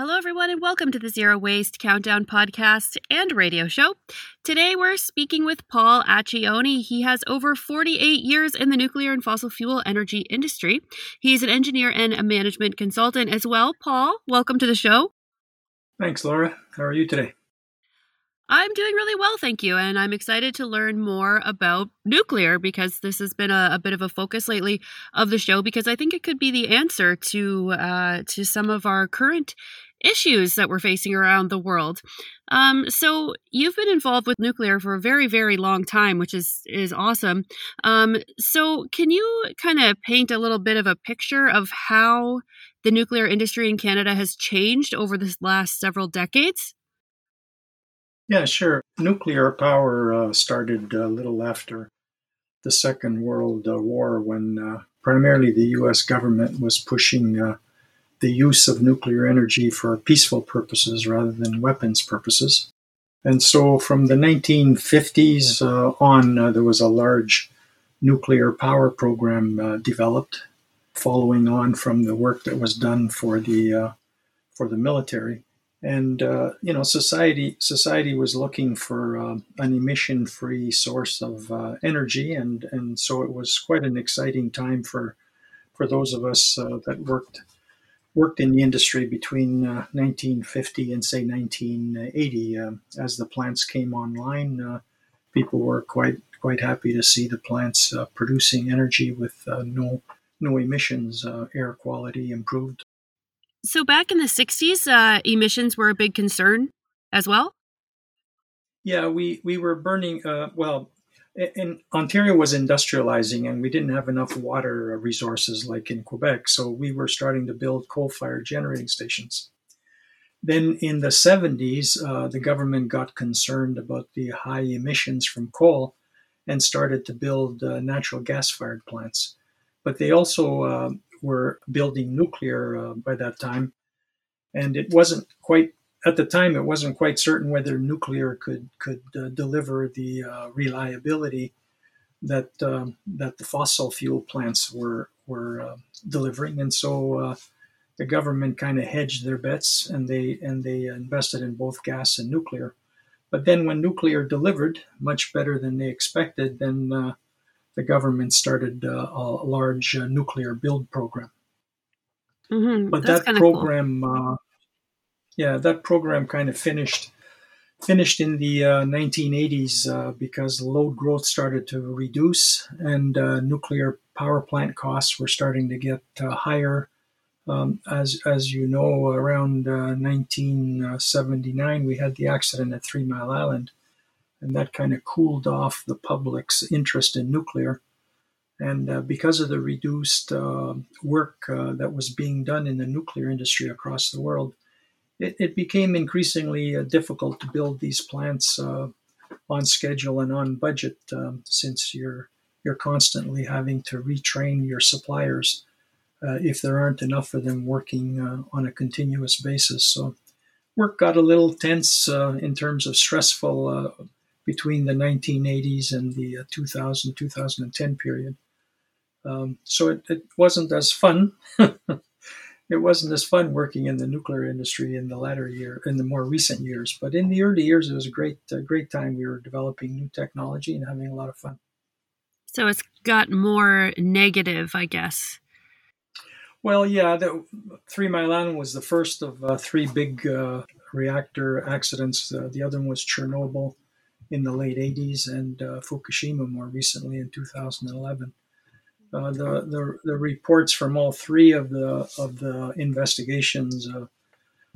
Hello, everyone, and welcome to the Zero Waste Countdown podcast and radio show. Today, we're speaking with Paul Acchione. He has over 48 years in the nuclear and fossil fuel energy industry. He's an engineer and a management consultant as well. Paul, welcome to the show. Thanks, Laura. How are you today? I'm doing really well, thank you. And I'm excited to learn more about nuclear because this has been a, a bit of a focus lately of the show because I think it could be the answer to uh, to some of our current issues that we're facing around the world. Um, so you've been involved with nuclear for a very, very long time, which is is awesome. Um, so can you kind of paint a little bit of a picture of how the nuclear industry in Canada has changed over the last several decades? Yeah, sure. Nuclear power uh, started a little after the Second World uh, War when uh, primarily the US government was pushing uh, the use of nuclear energy for peaceful purposes rather than weapons purposes. And so from the 1950s uh, on, uh, there was a large nuclear power program developed, following on from the work that was done for the, for the military and uh, you know society society was looking for uh, an emission free source of uh, energy and and so it was quite an exciting time for for those of us uh, that worked worked in the industry between 1950 uh, and say 1980 um, as the plants came online uh, people were quite quite happy to see the plants producing energy with no no emissions air quality improved so back in the 60s, uh, emissions were a big concern as well? Yeah, we, we were burning, uh, well, in Ontario was industrializing and we didn't have enough water resources like in Quebec. So we were starting to build coal fired generating stations. Then in the 70s, uh, the government got concerned about the high emissions from coal and started to build uh, natural gas fired plants. But they also uh, were building nuclear uh, by that time, and it wasn't quite at the time. It wasn't quite certain whether nuclear could could uh, deliver the uh, reliability that um, that the fossil fuel plants were were uh, delivering, and so uh, the government kind of hedged their bets, and they and they invested in both gas and nuclear. But then, when nuclear delivered much better than they expected, then uh, the government started uh, a large uh, nuclear build program. Mm-hmm. But That's that program, cool. Uh, yeah, that program kind of finished finished in the 1980s because load growth started to reduce and nuclear power plant costs were starting to get higher. Um, as as you know, around uh, 1979, we had the accident at Three Mile Island, and that kind of cooled off the public's interest in nuclear. And uh, because of the reduced uh, work uh, that was being done in the nuclear industry across the world, it, it became increasingly uh, difficult to build these plants uh, on schedule and on budget, um, since you're you're constantly having to retrain your suppliers uh, if there aren't enough of them working on a continuous basis. So work got a little tense in terms of stressful between the 1980s and the uh, 2000 2010 period. Um, so it, it, wasn't as fun. it wasn't as fun working in the nuclear industry in the latter year, in the more recent years. But in the early years, it was a great, uh, great time. We were developing new technology and having a lot of fun. So it's got more negative, I guess. Well, yeah, the Three Mile Island was the first of uh, three big uh, reactor accidents. Uh, the other one was Chernobyl in the late 80s and uh, Fukushima more recently in 2011. Uh, the, the, the reports from all three of the of the investigations uh,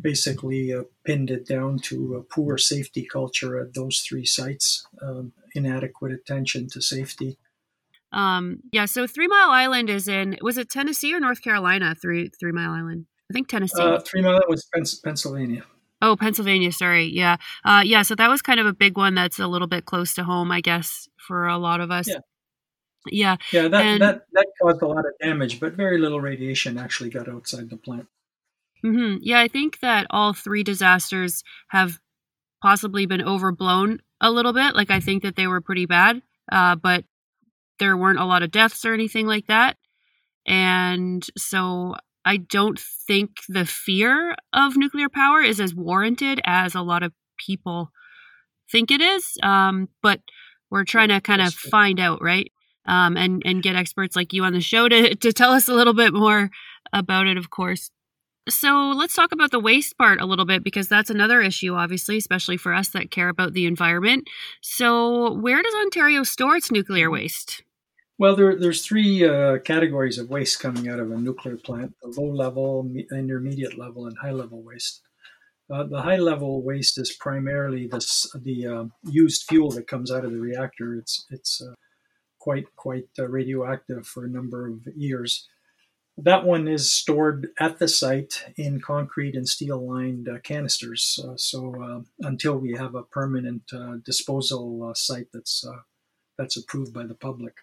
basically uh, pinned it down to a poor safety culture at those three sites, um, inadequate attention to safety. Um, yeah, so Three Mile Island is in was it Tennessee or North Carolina? Three Three Mile Island. I think Tennessee. Uh, Three Mile Island was Pennsylvania. Oh, Pennsylvania. Sorry. Yeah. Uh, yeah. So that was kind of a big one. That's a little bit close to home, I guess, for a lot of us. Yeah. Yeah. Yeah. That And- that that caused a lot of damage, but very little radiation actually got outside the plant. hmm Yeah, I think that all three disasters have possibly been overblown a little bit. Like I think that they were pretty bad, uh, but there weren't a lot of deaths or anything like that. And so I don't think the fear of nuclear power is as warranted as a lot of people think it is. Um, but we're trying to kind of find out, right? Um, and and get experts like you on the show to to tell us a little bit more about it, of course. So let's talk about the waste part a little bit because that's another issue, obviously, especially for us that care about the environment. So, where does Ontario store its nuclear waste? Well, there, there's three uh, categories of waste coming out of a nuclear plant: the low level, me- intermediate level, and high level waste. Uh, the high level waste is primarily the s- the uh, used fuel that comes out of the reactor. It's it's uh, quite quite uh, radioactive for a number of years. That one is stored at the site in concrete and steel lined uh, canisters. Uh, so uh, until we have a permanent uh, disposal uh, site that's that's approved by the public.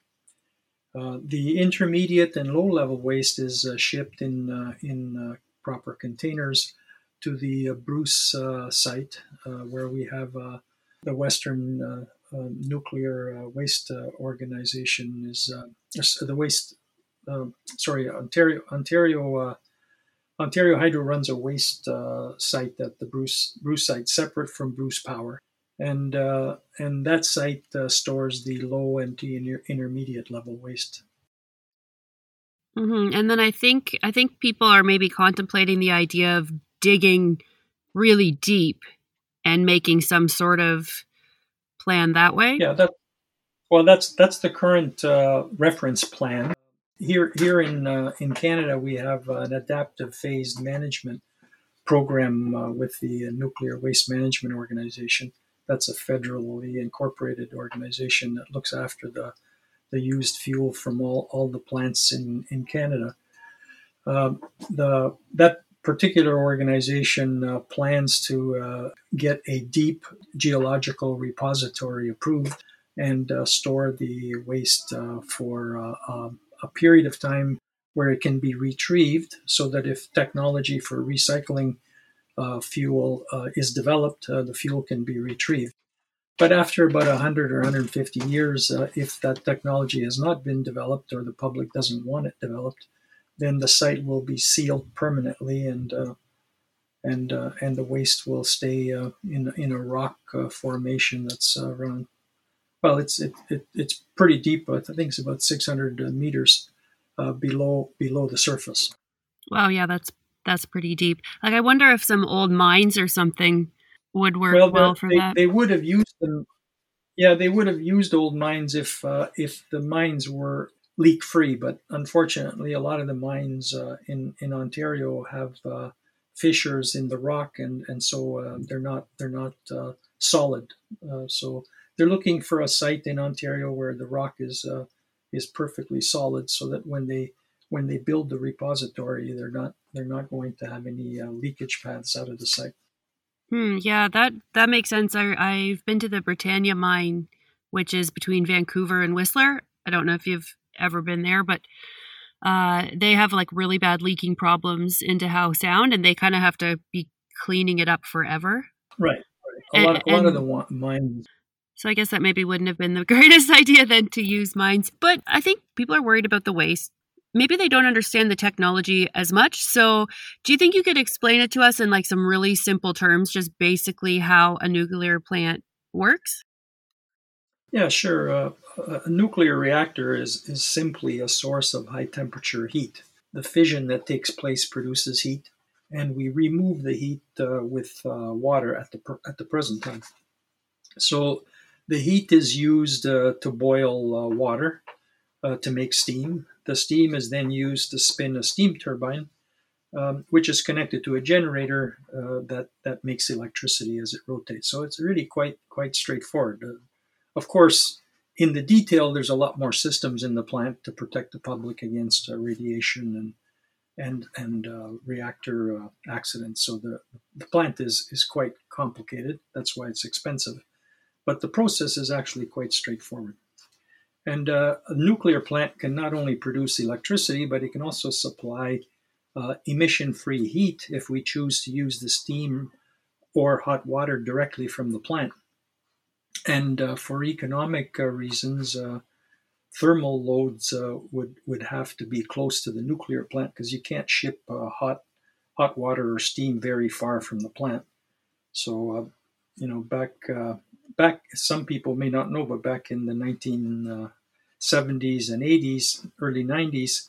The intermediate and low level waste is shipped in in proper containers to the Bruce site, where we have the Western Nuclear uh, Waste uh, Organization is uh, the waste. um sorry, Ontario Ontario uh, Ontario Hydro runs a waste uh, site at the Bruce Bruce site, separate from Bruce Power and uh, and that site uh, stores the low and inter- intermediate level waste. hmm And then I think I think people are maybe contemplating the idea of digging really deep and making some sort of plan that way. Yeah, that well, that's that's the current uh, reference plan. Here here in uh, in Canada, we have an adaptive phased management program uh, with the Nuclear Waste Management Organization. That's a federally incorporated organization that looks after the the used fuel from all, all the plants in, in Canada. Um, the that particular organization uh, plans to uh, get a deep geological repository approved and uh, store the waste uh, for uh, um, a period of time where it can be retrieved so that if technology for recycling uh, fuel is developed, the fuel can be retrieved. But after about 100 or 150 years, if that technology has not been developed or the public doesn't want it developed, then the site will be sealed permanently and uh, and uh, and the waste will stay uh, in in a rock uh, formation that's uh, around. Well, it's it, it it's pretty deep. But I think it's about 600 meters uh, below below the surface. Wow, yeah, that's that's pretty deep. Like I wonder if some old mines or something would work well, well, for they, that. they would have used them. Yeah, they would have used old mines if uh, if the mines were leak free. But unfortunately, a lot of the mines uh, in in Ontario have uh, fissures in the rock, and and so uh, they're not they're not uh, solid. Uh, so they're looking for a site in Ontario where the rock is uh, is perfectly solid, so that when they when they build the repository, they're not they're not going to have any leakage paths out of the site. Hmm, yeah, that that makes sense. I, I've been to the Britannia mine, which is between Vancouver and Whistler. I don't know if you've ever been there, but uh, they have like really bad leaking problems into Howe Sound, and they kind of have to be cleaning it up forever. Right. right. A And- lot, a lot of the wa- mines. So I guess that maybe wouldn't have been the greatest idea then to use mines. But I think people are worried about the waste. Maybe they don't understand the technology as much. So do you think you could explain it to us in like some really simple terms, just basically how a nuclear plant works? Yeah, sure. Uh, a nuclear reactor is, is simply a source of high temperature heat. The fission that takes place produces heat, and we remove the heat uh, with uh, water at the pr- at the present time. So the heat is used uh, to boil uh, water uh, to make steam. The steam is then used to spin a steam turbine, um, which is connected to a generator that that makes electricity as it rotates. So it's really quite quite straightforward. Of course, in the detail, there's a lot more systems in the plant to protect the public against uh, radiation and and and uh, reactor uh, accidents. So the the plant is is quite complicated. That's why it's expensive, but the process is actually quite straightforward. And uh, a nuclear plant can not only produce electricity, but it can also supply uh, emission-free heat if we choose to use the steam or hot water directly from the plant. And uh, for economic uh, reasons thermal loads uh, would would have to be close to the nuclear plant because you can't ship uh, hot hot water or steam very far from the plant. So, uh, you know, back uh, back some people may not know, but back in the 1970s uh, and 80s, early 90s,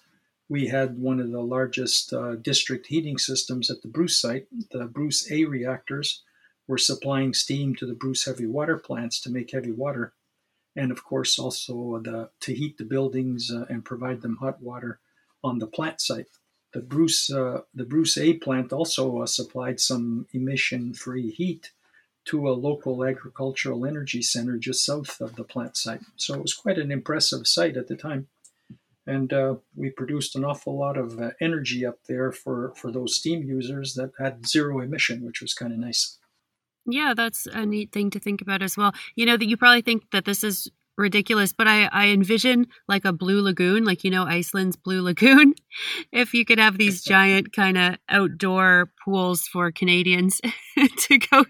we had one of the largest uh, district heating systems at the Bruce site. The Bruce A reactors were supplying steam to the Bruce heavy water plants to make heavy water and of course also the, to heat the buildings uh, and provide them hot water on the plant site. The Bruce uh, the Bruce A plant also uh, supplied some emission-free heat to a local agricultural energy center just south of the plant site. So it was quite an impressive site at the time, and uh, we produced an awful lot of uh, energy up there for for those steam users that had zero emission, which was kind of nice. Yeah, that's a neat thing to think about as well. You know that you probably think that this is ridiculous, but I, I envision like a blue lagoon, like you know Iceland's blue lagoon. if you could have these giant kind of outdoor pools for Canadians to go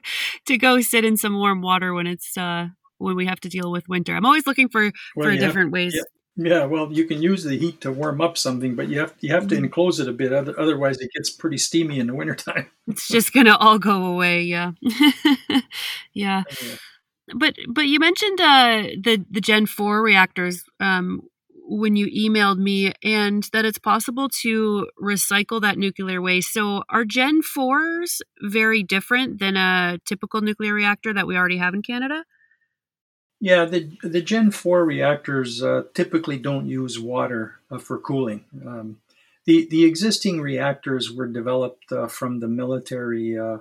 to go sit in some warm water when it's uh when we have to deal with winter. I'm always looking for well, for different ways. Yeah. Yeah, well, you can use the heat to warm up something, but you have you have to mm-hmm. enclose it a bit. Otherwise, it gets pretty steamy in the wintertime. it's just gonna all go away. Yeah, yeah. But but you mentioned uh, the the Gen four reactors um, when you emailed me, and that it's possible to recycle that nuclear waste. So are Gen fours very different than a typical nuclear reactor that we already have in Canada? Yeah, the the Gen four reactors uh, typically don't use water uh, for cooling. Um, the the existing reactors were developed uh, from the military uh,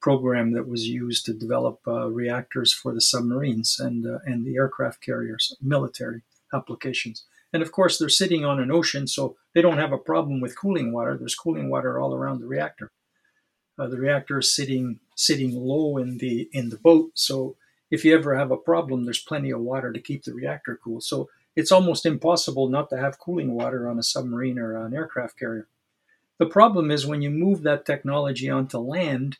program that was used to develop uh, reactors for the submarines and uh, and the aircraft carriers, military applications. And of course, they're sitting on an ocean, so they don't have a problem with cooling water. There's cooling water all around the reactor. the reactor is sitting sitting low in the in the boat, so if you ever have a problem, there's plenty of water to keep the reactor cool. So it's almost impossible not to have cooling water on a submarine or an aircraft carrier. The problem is when you move that technology onto land,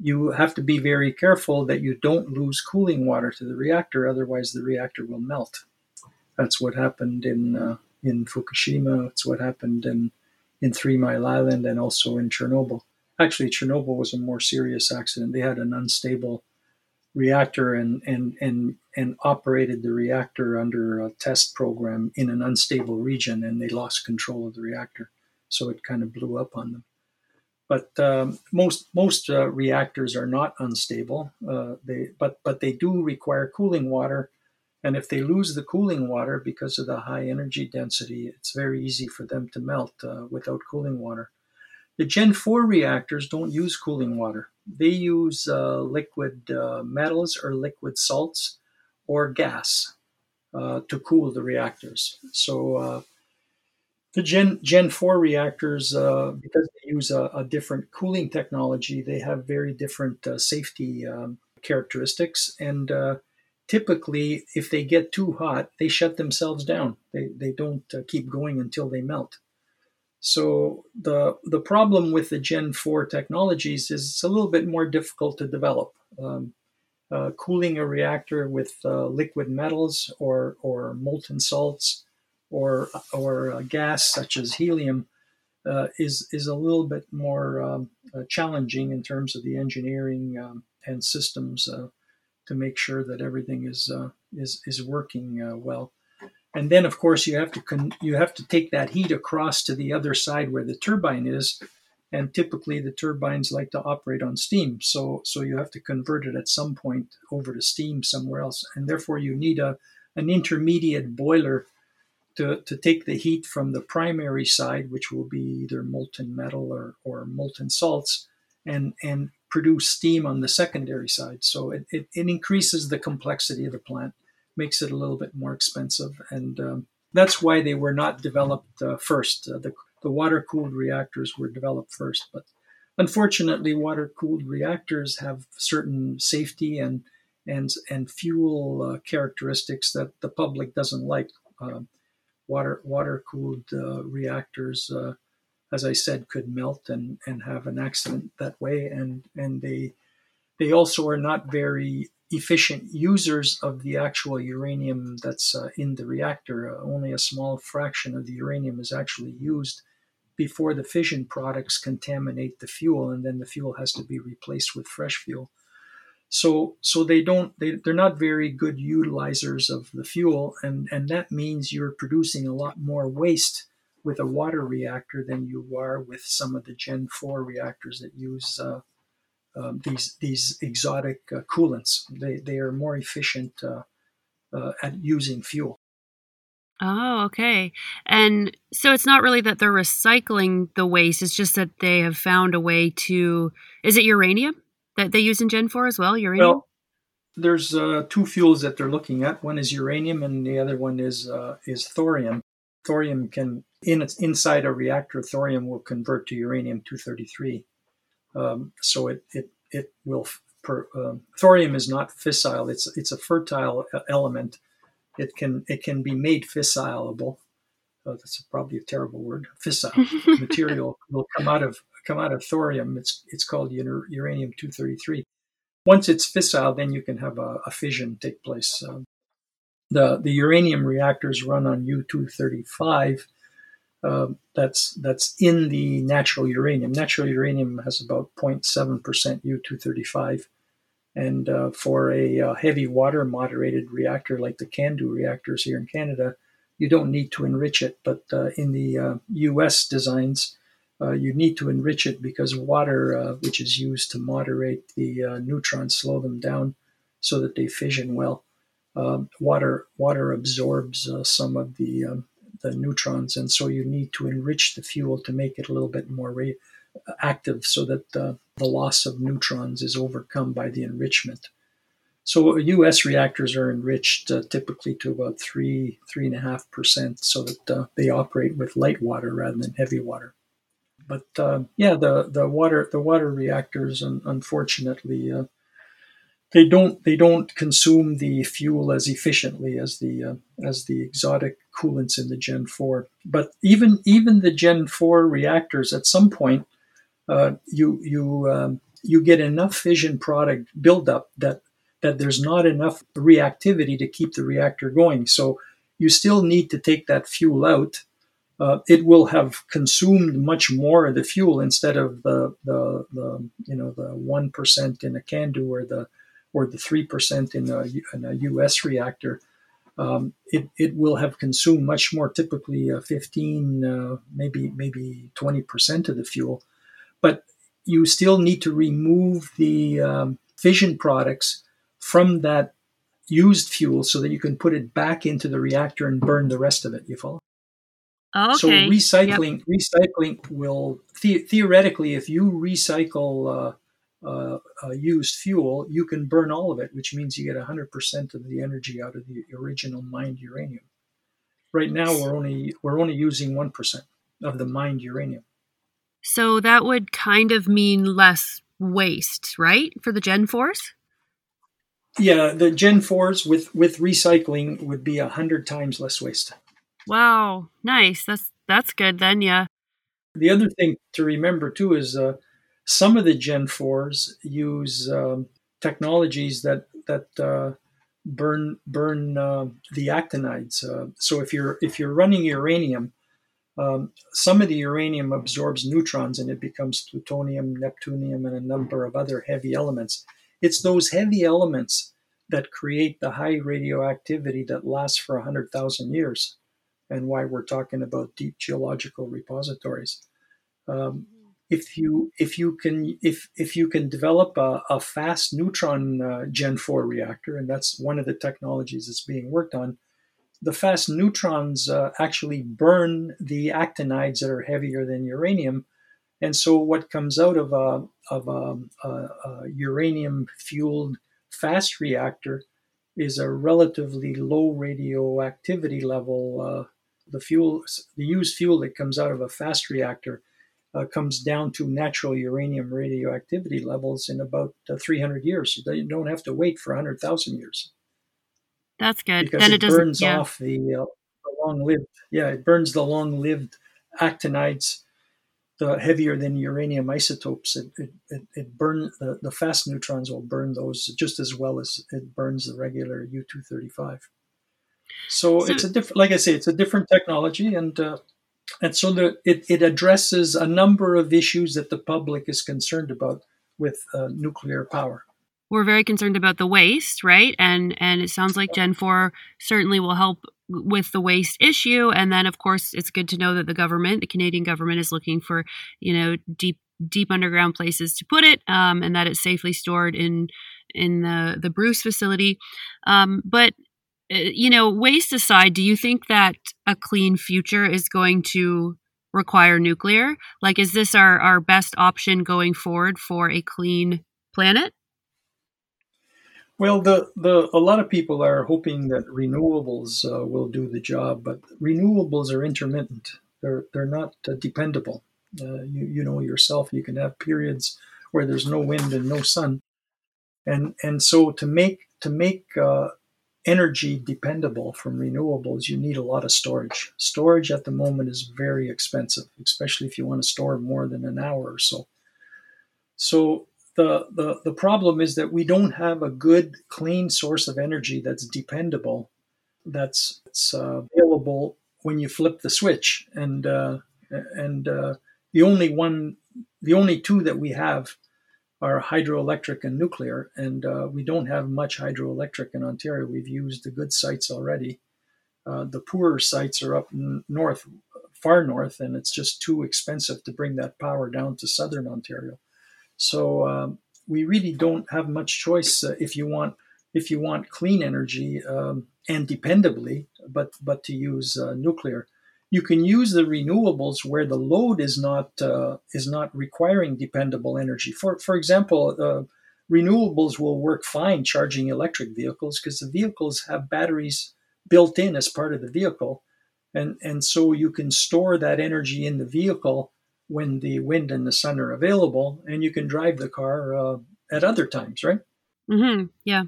you have to be very careful that you don't lose cooling water to the reactor, otherwise the reactor will melt. That's what happened in uh, in Fukushima. It's what happened in in Three Mile Island and also in Chernobyl. Actually, Chernobyl was a more serious accident. They had an unstable reactor and, and, and, and operated the reactor under a test program in an unstable region and they lost control of the reactor. So it kind of blew up on them. But um, most most uh, reactors are not unstable. Uh, they but but they do require cooling water, and if they lose the cooling water because of the high energy density, it's very easy for them to melt uh, without cooling water. The Gen 4 reactors don't use cooling water. They use uh, liquid uh, metals or liquid salts or gas uh, to cool the reactors. So uh, the Gen, Gen 4 reactors, uh, because they use a, a, different cooling technology, they have very different uh, safety um, characteristics. And typically, if they get too hot, they shut themselves down. They, they don't keep going until they melt. So the the problem with the Gen 4 technologies is it's a little bit more difficult to develop. Um, uh, cooling a reactor with uh, liquid metals or or molten salts or or gas such as helium uh, is is a little bit more um, uh, challenging in terms of the engineering um, and systems uh, to make sure that everything is uh, is is working well and then of course you have to con- you have to take that heat across to the other side where the turbine is and typically the turbines like to operate on steam. So so you have to convert it at some point over to steam somewhere else. And therefore you need a an intermediate boiler to, to take the heat from the primary side which will be either molten metal or, or molten salts and and produce steam on the secondary side. So it, it, it increases the complexity of the plant makes it a little bit more expensive. And um, that's why they were not developed uh, first. Uh, the, the water cooled reactors were developed first. But unfortunately, water cooled reactors have certain safety and and and fuel uh, characteristics that the public doesn't like. Uh, water water cooled uh, reactors, uh, as I said, could melt and, and have an accident that way, and and they they also are not very efficient users of the actual uranium that's uh, in the reactor. Uh, only a small fraction of the uranium is actually used before the fission products contaminate the fuel, and then the fuel has to be replaced with fresh fuel. So, so they don't they, they're not very good utilizers of the fuel, and and that means you're producing a lot more waste with a water reactor than you are with some of the Gen 4 reactors that use uh, um, these these exotic uh, coolants. They they are more efficient uh, uh, at using fuel. Oh, okay. And so it's not really that they're recycling the waste; it's just that they have found a way to. Is it uranium that they use in Gen Four as well? Uranium. Well, there's uh, two fuels that they're looking at. One is uranium, and the other one is uh, is thorium. Thorium can in inside a reactor, thorium will convert to uranium two thirty three. Um, so it, it, it will, per, um, thorium is not fissile. It's, it's a fertile element. It can, it can be made fissileable. Oh, that's probably a terrible word. Fissile material will come out of, come out of thorium. It's, it's called uranium 233. Once it's fissile, then you can have a, a fission take place. Um, the, the uranium reactors run on U-235 uh, that's that's in the natural uranium. Natural uranium has about 0.7% U-235, and uh, for a uh, heavy water moderated reactor like the CANDU reactors here in Canada, you don't need to enrich it. But uh, in the U.S. Uh, designs, you need to enrich it because water, which is used to moderate the neutrons, slow them down so that they fission well. Um, water water absorbs some of the um, the neutrons, and so you need to enrich the fuel to make it a little bit more ra- active, so that uh, the loss of neutrons is overcome by the enrichment. So U.S. reactors are enriched uh, typically to about three three and a half percent, so that uh, they operate with light water rather than heavy water. But uh, yeah, the the water the water reactors, and unfortunately, uh, they don't they don't consume the fuel as efficiently as the uh, as the exotic coolants in the Gen 4. But even even the Gen 4 reactors, at some point, uh, you you um, you get enough fission product buildup that that there's not enough reactivity to keep the reactor going. So you still need to take that fuel out. Uh, it will have consumed much more of the fuel instead of the, the, the you know the one percent in a CANDU or the or the 3% in a, in a US reactor, um, it, it will have consumed much more, typically uh, 15, uh, maybe maybe 20% of the fuel. But you still need to remove the um, fission products from that used fuel so that you can put it back into the reactor and burn the rest of it. You follow? okay. So recycling yep. recycling will the- theoretically, if you recycle uh, uh, used fuel, you can burn all of it, which means you get 100% of the energy out of the original mined uranium. Right now, we're only we're only using one percent of the mined uranium. So that would kind of mean less waste, right, for the Gen 4s? Yeah, the Gen 4s with with recycling would be a hundred times less waste. Wow, nice. That's that's good then. Yeah. The other thing to remember too is uh, some of the Gen 4s use um, technologies that that uh, burn burn uh, the actinides. Uh, so if you're if you're running uranium, um, some of the uranium absorbs neutrons and it becomes plutonium, neptunium, and a number of other heavy elements. It's those heavy elements that create the high radioactivity that lasts for 100,000 years, and why we're talking about deep geological repositories. Um, if you if you can if if you can develop a, a fast neutron uh, Gen four reactor, and that's one of the technologies that's being worked on, the fast neutrons uh, actually burn the actinides that are heavier than uranium, and so what comes out of a of a, a, a uranium fueled fast reactor is a relatively low radioactivity level uh, the fuel, the used fuel that comes out of a fast reactor uh, comes down to natural uranium radioactivity levels in about uh, 300 years. So you don't have to wait for 100,000 years. That's good. Because then it, it, burns yeah. off the, uh, the long-lived. Yeah, it burns the long-lived actinides, the heavier than uranium isotopes. It it, it, it burn the, the fast neutrons will burn those just as well as it burns the regular U235. So, So- it's a different, like I say, it's a different technology, and uh, and so it it addresses a number of issues that the public is concerned about with uh, nuclear power. we're very concerned about the waste, right? And and it sounds like Gen 4 certainly will help with the waste issue and then of course it's good to know that the government, the Canadian government is looking for, you know, deep deep underground places to put it um, and that it's safely stored in in the the Bruce facility. Um, but you know, waste aside, do you think that a clean future is going to require nuclear? Like is this our our best option going forward for a clean planet? Well, the, the a lot of people are hoping that renewables uh, will do the job, but renewables are intermittent. They're they're not uh, dependable. Uh, you you know yourself. You can have periods where there's no wind and no sun, and and so to make to make uh, energy dependable from renewables, you need a lot of storage. Storage at the moment is very expensive, especially if you want to store more than an hour or so. So the, the, the problem is that we don't have a good, clean source of energy that's dependable, that's, that's uh, available when you flip the switch. And uh, and uh, the only one, the only two that we have are hydroelectric and nuclear, and uh, we don't have much hydroelectric in Ontario. We've used the good sites already. Uh, the poorer sites are up north, far north, and it's just too expensive to bring that power down to southern Ontario. So um, we really don't have much choice uh, if you want if you want clean energy um, and dependably, but but to use uh, nuclear. You can use the renewables where the load is not uh, is not requiring dependable energy. For for example, uh, renewables will work fine charging electric vehicles because the vehicles have batteries built in as part of the vehicle, and and so you can store that energy in the vehicle when the wind and the sun are available, and you can drive the car uh, at other times, right? Mm-hmm. Yeah.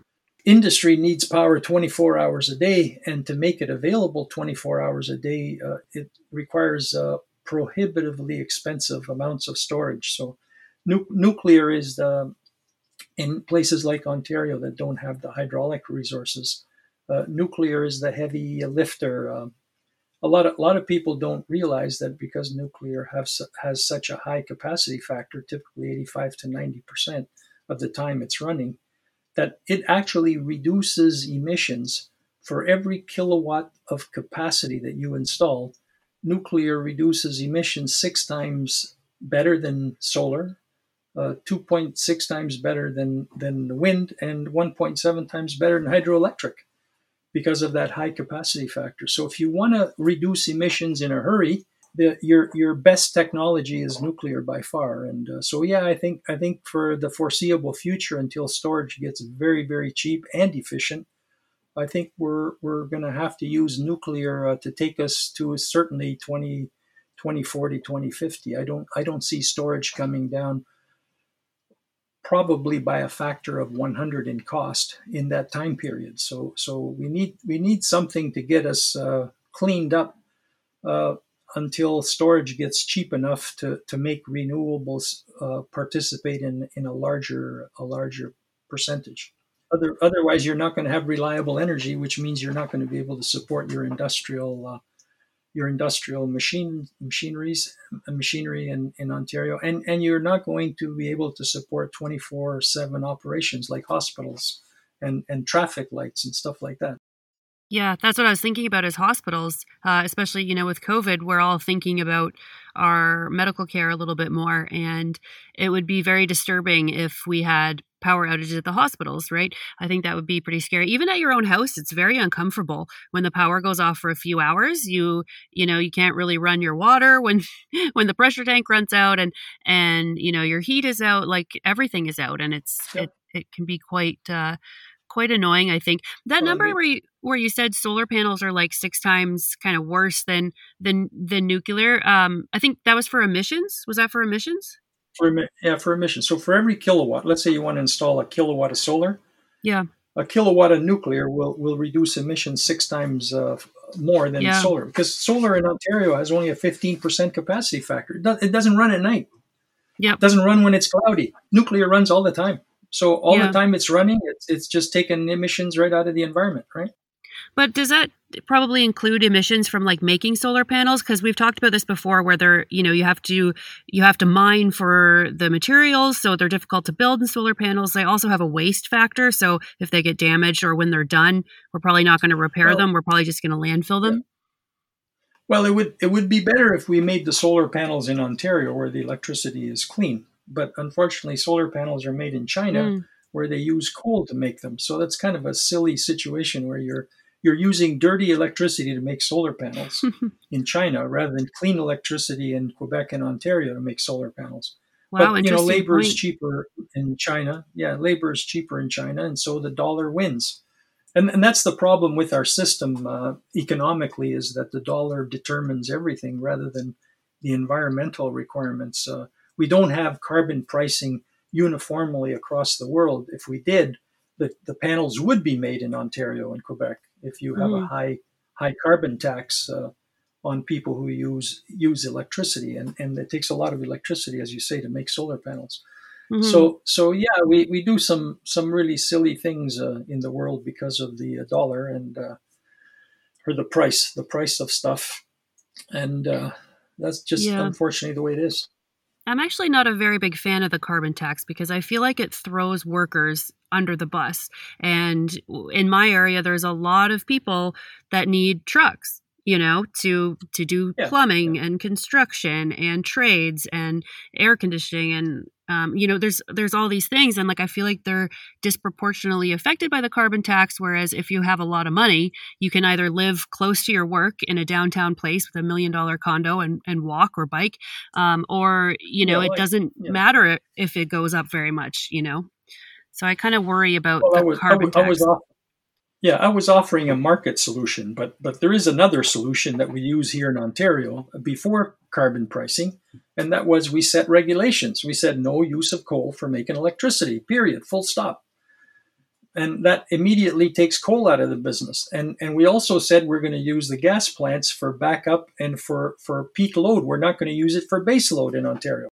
Industry needs power 24 hours a day, and to make it available 24 hours a day, uh, it requires uh, prohibitively expensive amounts of storage. So, nu- nuclear is the, in places like Ontario that don't have the hydraulic resources. Uh, nuclear is the heavy lifter. Um, a lot of a lot of people don't realize that because nuclear has has such a high capacity factor, typically 85 to 90 percent of the time it's running, that it actually reduces emissions for every kilowatt of capacity that you install. Nuclear reduces emissions six times better than solar, uh, 2.6 times better than than the wind, and 1.7 times better than hydroelectric because of that high capacity factor. So if you want to reduce emissions in a hurry, the, your your best technology is nuclear by far. And uh, so yeah, I think I think for the foreseeable future, until storage gets very very cheap and efficient, I think we're we're going to have to use nuclear uh, to take us to certainly 20, 2040, 2050. I don't I don't see storage coming down probably by a factor of 100 in cost in that time period. So so we need we need something to get us uh, cleaned up uh, until storage gets cheap enough to, to make renewables uh, participate in, in a larger a larger percentage. Other, otherwise, you're not going to have reliable energy, which means you're not going to be able to support your industrial uh, your industrial machine machineries machinery in, in Ontario, and and you're not going to be able to support 24 seven operations like hospitals and and traffic lights and stuff like that. Yeah, that's what I was thinking about as hospitals, uh, especially, you know, with COVID, we're all thinking about our medical care a little bit more. And it would be very disturbing if we had power outages at the hospitals, right? I think that would be pretty scary. Even at your own house, it's very uncomfortable when the power goes off for a few hours. You, you know, you can't really run your water when, when the pressure tank runs out and, and, you know, your heat is out, like everything is out and it's, Yep. it, it can be quite, uh, quite annoying. I think that well, number where you where you said solar panels are like six times kind of worse than than than nuclear. Um, I think that was for emissions. Was that for emissions? For yeah, for emissions. So for every kilowatt, let's say you want to install a kilowatt of solar. Yeah. A kilowatt of nuclear will will reduce emissions six times uh, more than yeah. solar because solar in Ontario has only a 15% capacity factor. It doesn't run at night. Yeah. It doesn't run when it's cloudy. Nuclear runs all the time. So all yeah. the time it's running, it's it's just taking emissions right out of the environment, right? But does that probably include emissions from like making solar panels? Because we've talked about this before, where they're you know you have to you have to mine for the materials, so they're difficult to build in solar panels. They also have a waste factor, so if they get damaged or when they're done, we're probably not going to repair well, them. We're probably just going to landfill them. Yeah. Well, it would it would be better if we made the solar panels in Ontario where the electricity is clean. But unfortunately, solar panels are made in China mm. where they use coal to make them. So that's kind of a silly situation where you're you're using dirty electricity to make solar panels in China rather than clean electricity in Quebec and Ontario to make solar panels. Wow, but you know, labor point. is cheaper in China. Yeah, labor is cheaper in China, and so the dollar wins. And, and that's the problem with our system uh, economically is that the dollar determines everything rather than the environmental requirements. Uh, we don't have carbon pricing uniformly across the world. If we did, the, the panels would be made in Ontario and Quebec if you have mm. a high high carbon tax uh, on people who use use electricity and, and it takes a lot of electricity as you say to make solar panels. Mm-hmm. So so yeah, we, we do some some really silly things uh, in the world because of the uh, dollar and uh, or the price the price of stuff, and uh, that's just yeah. unfortunately the way it is. I'm actually not a very big fan of the carbon tax because I feel like it throws workers under the bus. And in my area, there's a lot of people that need trucks you know to to do yeah, plumbing yeah. and construction and trades and air conditioning and um, you know there's there's all these things and like i feel like they're disproportionately affected by the carbon tax whereas if you have a lot of money you can either live close to your work in a downtown place with a million dollar condo and, and walk or bike um, or you know yeah, it doesn't matter if it goes up very much you know? So i kind of worry about well, the was, carbon I, tax I was off yeah, I was offering a market solution, but but there is another solution that we use here in Ontario before carbon pricing, and that was we set regulations. We said no use of coal for making electricity. Period. Full stop. And that immediately takes coal out of the business. And and we also said we're going to use the gas plants for backup and for for peak load. We're not going to use it for base load in Ontario.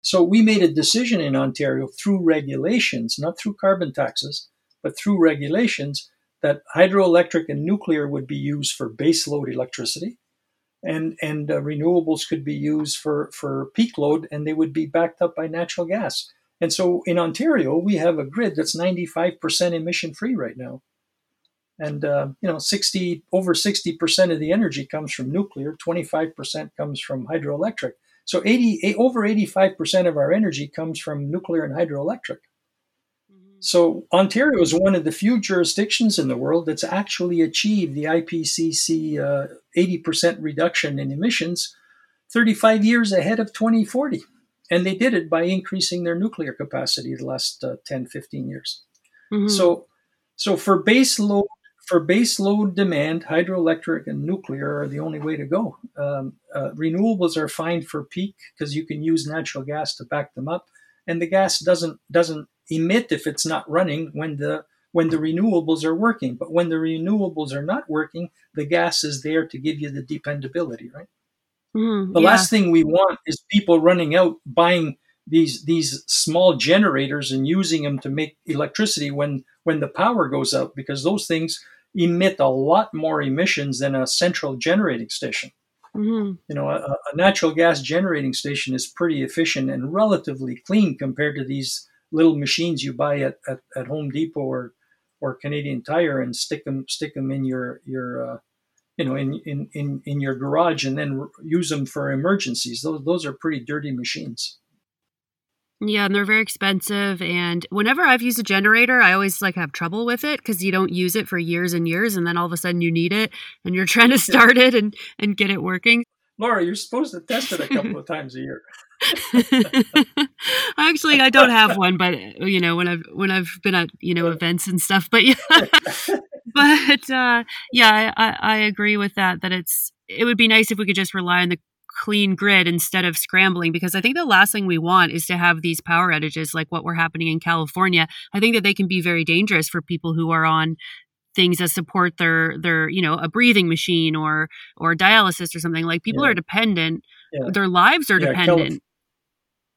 So we made a decision in Ontario through regulations, not through carbon taxes, but through regulations that hydroelectric and nuclear would be used for baseload electricity, and and uh, renewables could be used for for peak load, and they would be backed up by natural gas. And so in Ontario, we have a grid that's 95% emission free right now, and uh, you know 60 over 60% of the energy comes from nuclear, 25% comes from hydroelectric. So 80 over 85% of our energy comes from nuclear and hydroelectric. So Ontario is one of the few jurisdictions in the world that's actually achieved the IPCC uh, 80% reduction in emissions 35 years ahead of 2040. And they did it by increasing their nuclear capacity the last uh, 10, 15 years. Mm-hmm. So, so for base load, for base load demand, hydroelectric and nuclear are the only way to go. Um, uh, renewables are fine for peak because you can use natural gas to back them up, and the gas doesn't doesn't emit if it's not running when the when the renewables are working. But when the renewables are not working, the gas is there to give you the dependability, right? Mm, the yeah. last thing we want is people running out buying these these small generators and using them to make electricity when when the power goes out because those things emit a lot more emissions than a central generating station. Mm-hmm. You know, a, a, natural gas generating station is pretty efficient and relatively clean compared to these little machines you buy at, at, at Home Depot or or Canadian Tire and stick them stick them in your your uh, you know in, in in in your garage and then use them for emergencies. Those those are pretty dirty machines. Yeah, and they're very expensive. And whenever I've used a generator, I always like have trouble with it because you don't use it for years and years, and then all of a sudden you need it, and you're trying to start it and and get it working. Laura, you're supposed to test it a couple of times a year. Actually, I don't have one, but you know, when I've when I've been at you know events and stuff, but yeah, but uh, yeah, I, I agree with that. That it's it would be nice if we could just rely on the clean grid instead of scrambling because I think the last thing we want is to have these power outages like what were happening in California. I think that they can be very dangerous for people who are on things that support their their you know a breathing machine or or dialysis or something like people yeah. are dependent yeah. their lives are yeah, dependent Calif-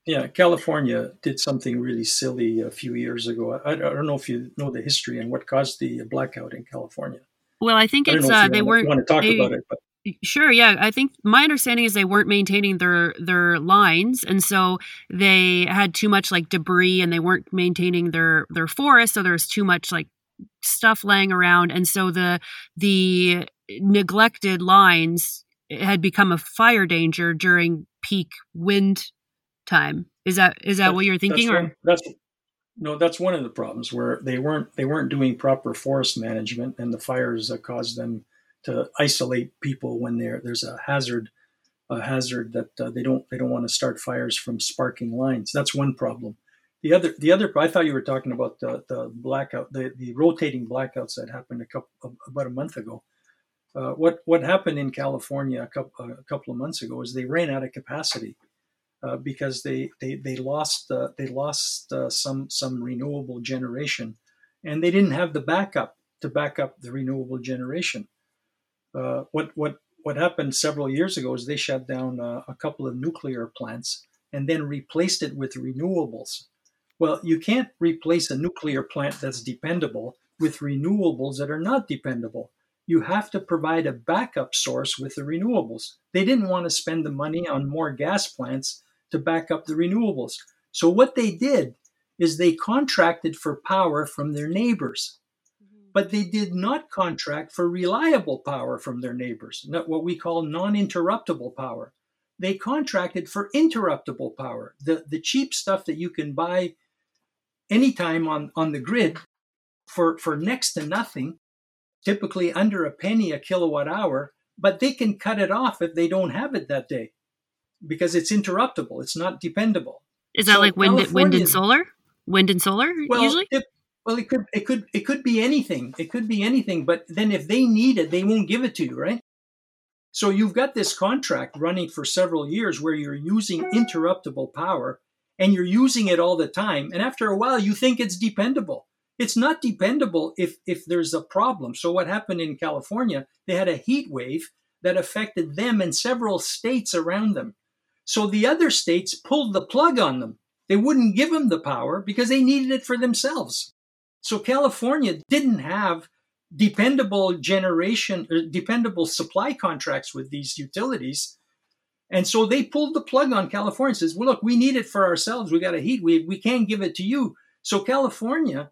yeah california did something really silly a few years ago I, I, don't know if you know the history and what caused the blackout in california well i think it's uh, they weren't want to talk they, about it but Sure, yeah. I think my understanding is they weren't maintaining their their lines and so they had too much like debris and they weren't maintaining their their forest so there was too much like stuff laying around and so the the neglected lines had become a fire danger during peak wind time. Is that is that that's, what you're thinking that's or one, that's no, that's one of the problems where they weren't they weren't doing proper forest management and the fires uh, caused them to isolate people when there's a hazard a hazard that uh, they don't they don't want to start fires from sparking lines. That's one problem. The other the other I thought you were talking about the, the blackout the, the rotating blackouts that happened a couple about a month ago. Uh, what what happened in California a couple a couple of months ago is they ran out of capacity uh, because they they they lost uh, they lost uh, some some renewable generation and they didn't have the backup to back up the renewable generation. Uh, what what what happened several years ago is they shut down uh, a couple of nuclear plants and then replaced it with renewables. Well, you can't replace a nuclear plant that's dependable with renewables that are not dependable. You have to provide a backup source with the renewables. They didn't want to spend the money on more gas plants to back up the renewables. So, what they did is they contracted for power from their neighbors mm-hmm. but they did not contract for reliable power from their neighbors, not what we call non interruptible power. They contracted for interruptible power, the, the cheap stuff that you can buy anytime on, on the grid for, for next to nothing, typically under a penny a kilowatt hour, but they can cut it off if they don't have it that day because it's interruptible, it's not dependable. Is that so like wind, wind and solar? Wind and solar well, usually? Well, it could it could it could be anything. It could be anything. But then if they need it, they won't give it to you, right? So you've got this contract running for several years where you're using interruptible power and you're using it all the time. And after a while, you think it's dependable. It's not dependable if if there's a problem. So what happened in California? They had a heat wave that affected them and several states around them. So the other states pulled the plug on them. They wouldn't give them the power because they needed it for themselves. So California didn't have dependable generation or dependable supply contracts with these utilities. And so they pulled the plug on California and says, well, look, we need it for ourselves. We got a heat wave. We can't give it to you. So California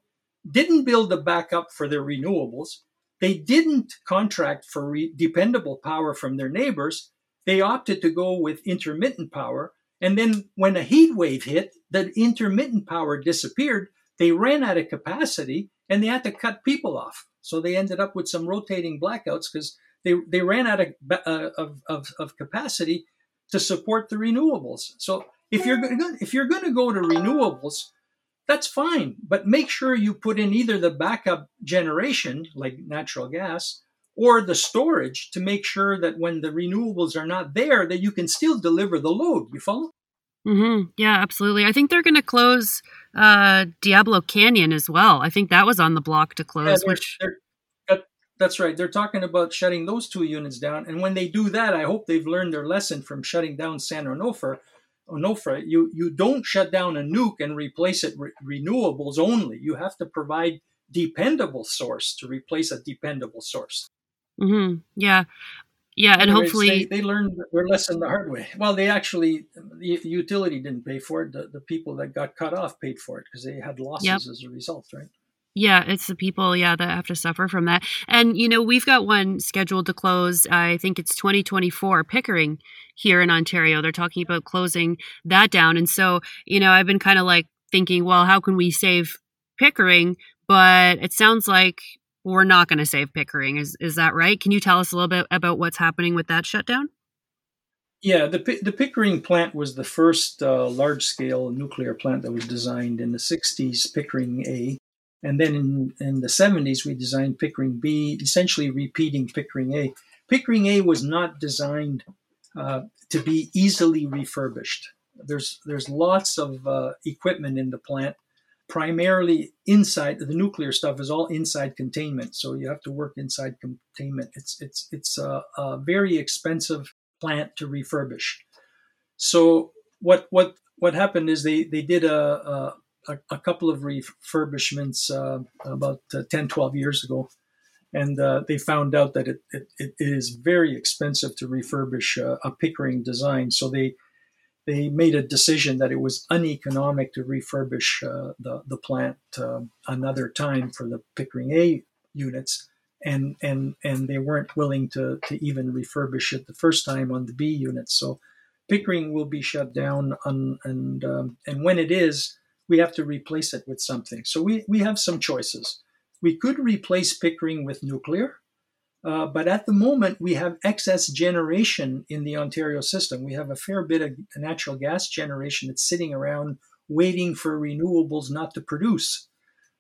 didn't build a backup for their renewables. They didn't contract for re- dependable power from their neighbors. They opted to go with intermittent power. And then when a heat wave hit, the intermittent power disappeared. They ran out of capacity and they had to cut people off. So they ended up with some rotating blackouts because they, they ran out of, uh, of, of, of, capacity to support the renewables. So if you're going if you're going to go to renewables, that's fine, but make sure you put in either the backup generation like natural gas or the storage to make sure that when the renewables are not there that you can still deliver the load. You follow? Mm-hmm. Yeah, absolutely. I think they're going to close uh, Diablo Canyon as well. I think that was on the block to close. Yeah, they're, which they're, that's right. They're talking about shutting those two units down. And when they do that, I hope they've learned their lesson from shutting down San Onofre. Onofre, you you don't shut down a nuke and replace it re- renewables only. You have to provide dependable source to replace a dependable source. Mm-hmm. Yeah, yeah, and hopefully they, they, learned their lesson the hard way. Well, they actually the utility didn't pay for it. The, the people that got cut off paid for it because they had losses yep. as a result, right? Yeah, it's the people, yeah, that have to suffer from that. And you know, we've got one scheduled to close. I think it's 2024 Pickering here in Ontario. They're talking about closing that down. And so, you know, I've been kind of like thinking, well, how can we save Pickering? But it sounds like we're not going to save Pickering. Is is that right? Can you tell us a little bit about what's happening with that shutdown? Yeah, the the Pickering plant was the first uh, large scale nuclear plant that was designed in the 60s, Pickering A. And then in, in the 70s, we designed Pickering B, essentially repeating Pickering A. Pickering A was not designed uh, to be easily refurbished. There's, there's lots of uh, equipment in the plant, primarily inside. The nuclear stuff is all inside containment, so you have to work inside containment. It's, it's, it's a, a very expensive plant to refurbish. So what what what happened is they they did a a, a couple of refurbishments uh, about uh, 10 12 years ago. And uh, they found out that it, it, it is very expensive to refurbish uh, a Pickering design. So they they made a decision that it was uneconomic to refurbish uh, the, the plant uh, another time for the Pickering A units. And and and they weren't willing to to even refurbish it the first time on the B units. So Pickering will be shut down, on, and um, and when it is, we have to replace it with something. So we we have some choices. We could replace Pickering with nuclear, uh, but at the moment we have excess generation in the Ontario system. We have a fair bit of natural gas generation that's sitting around waiting for renewables not to produce.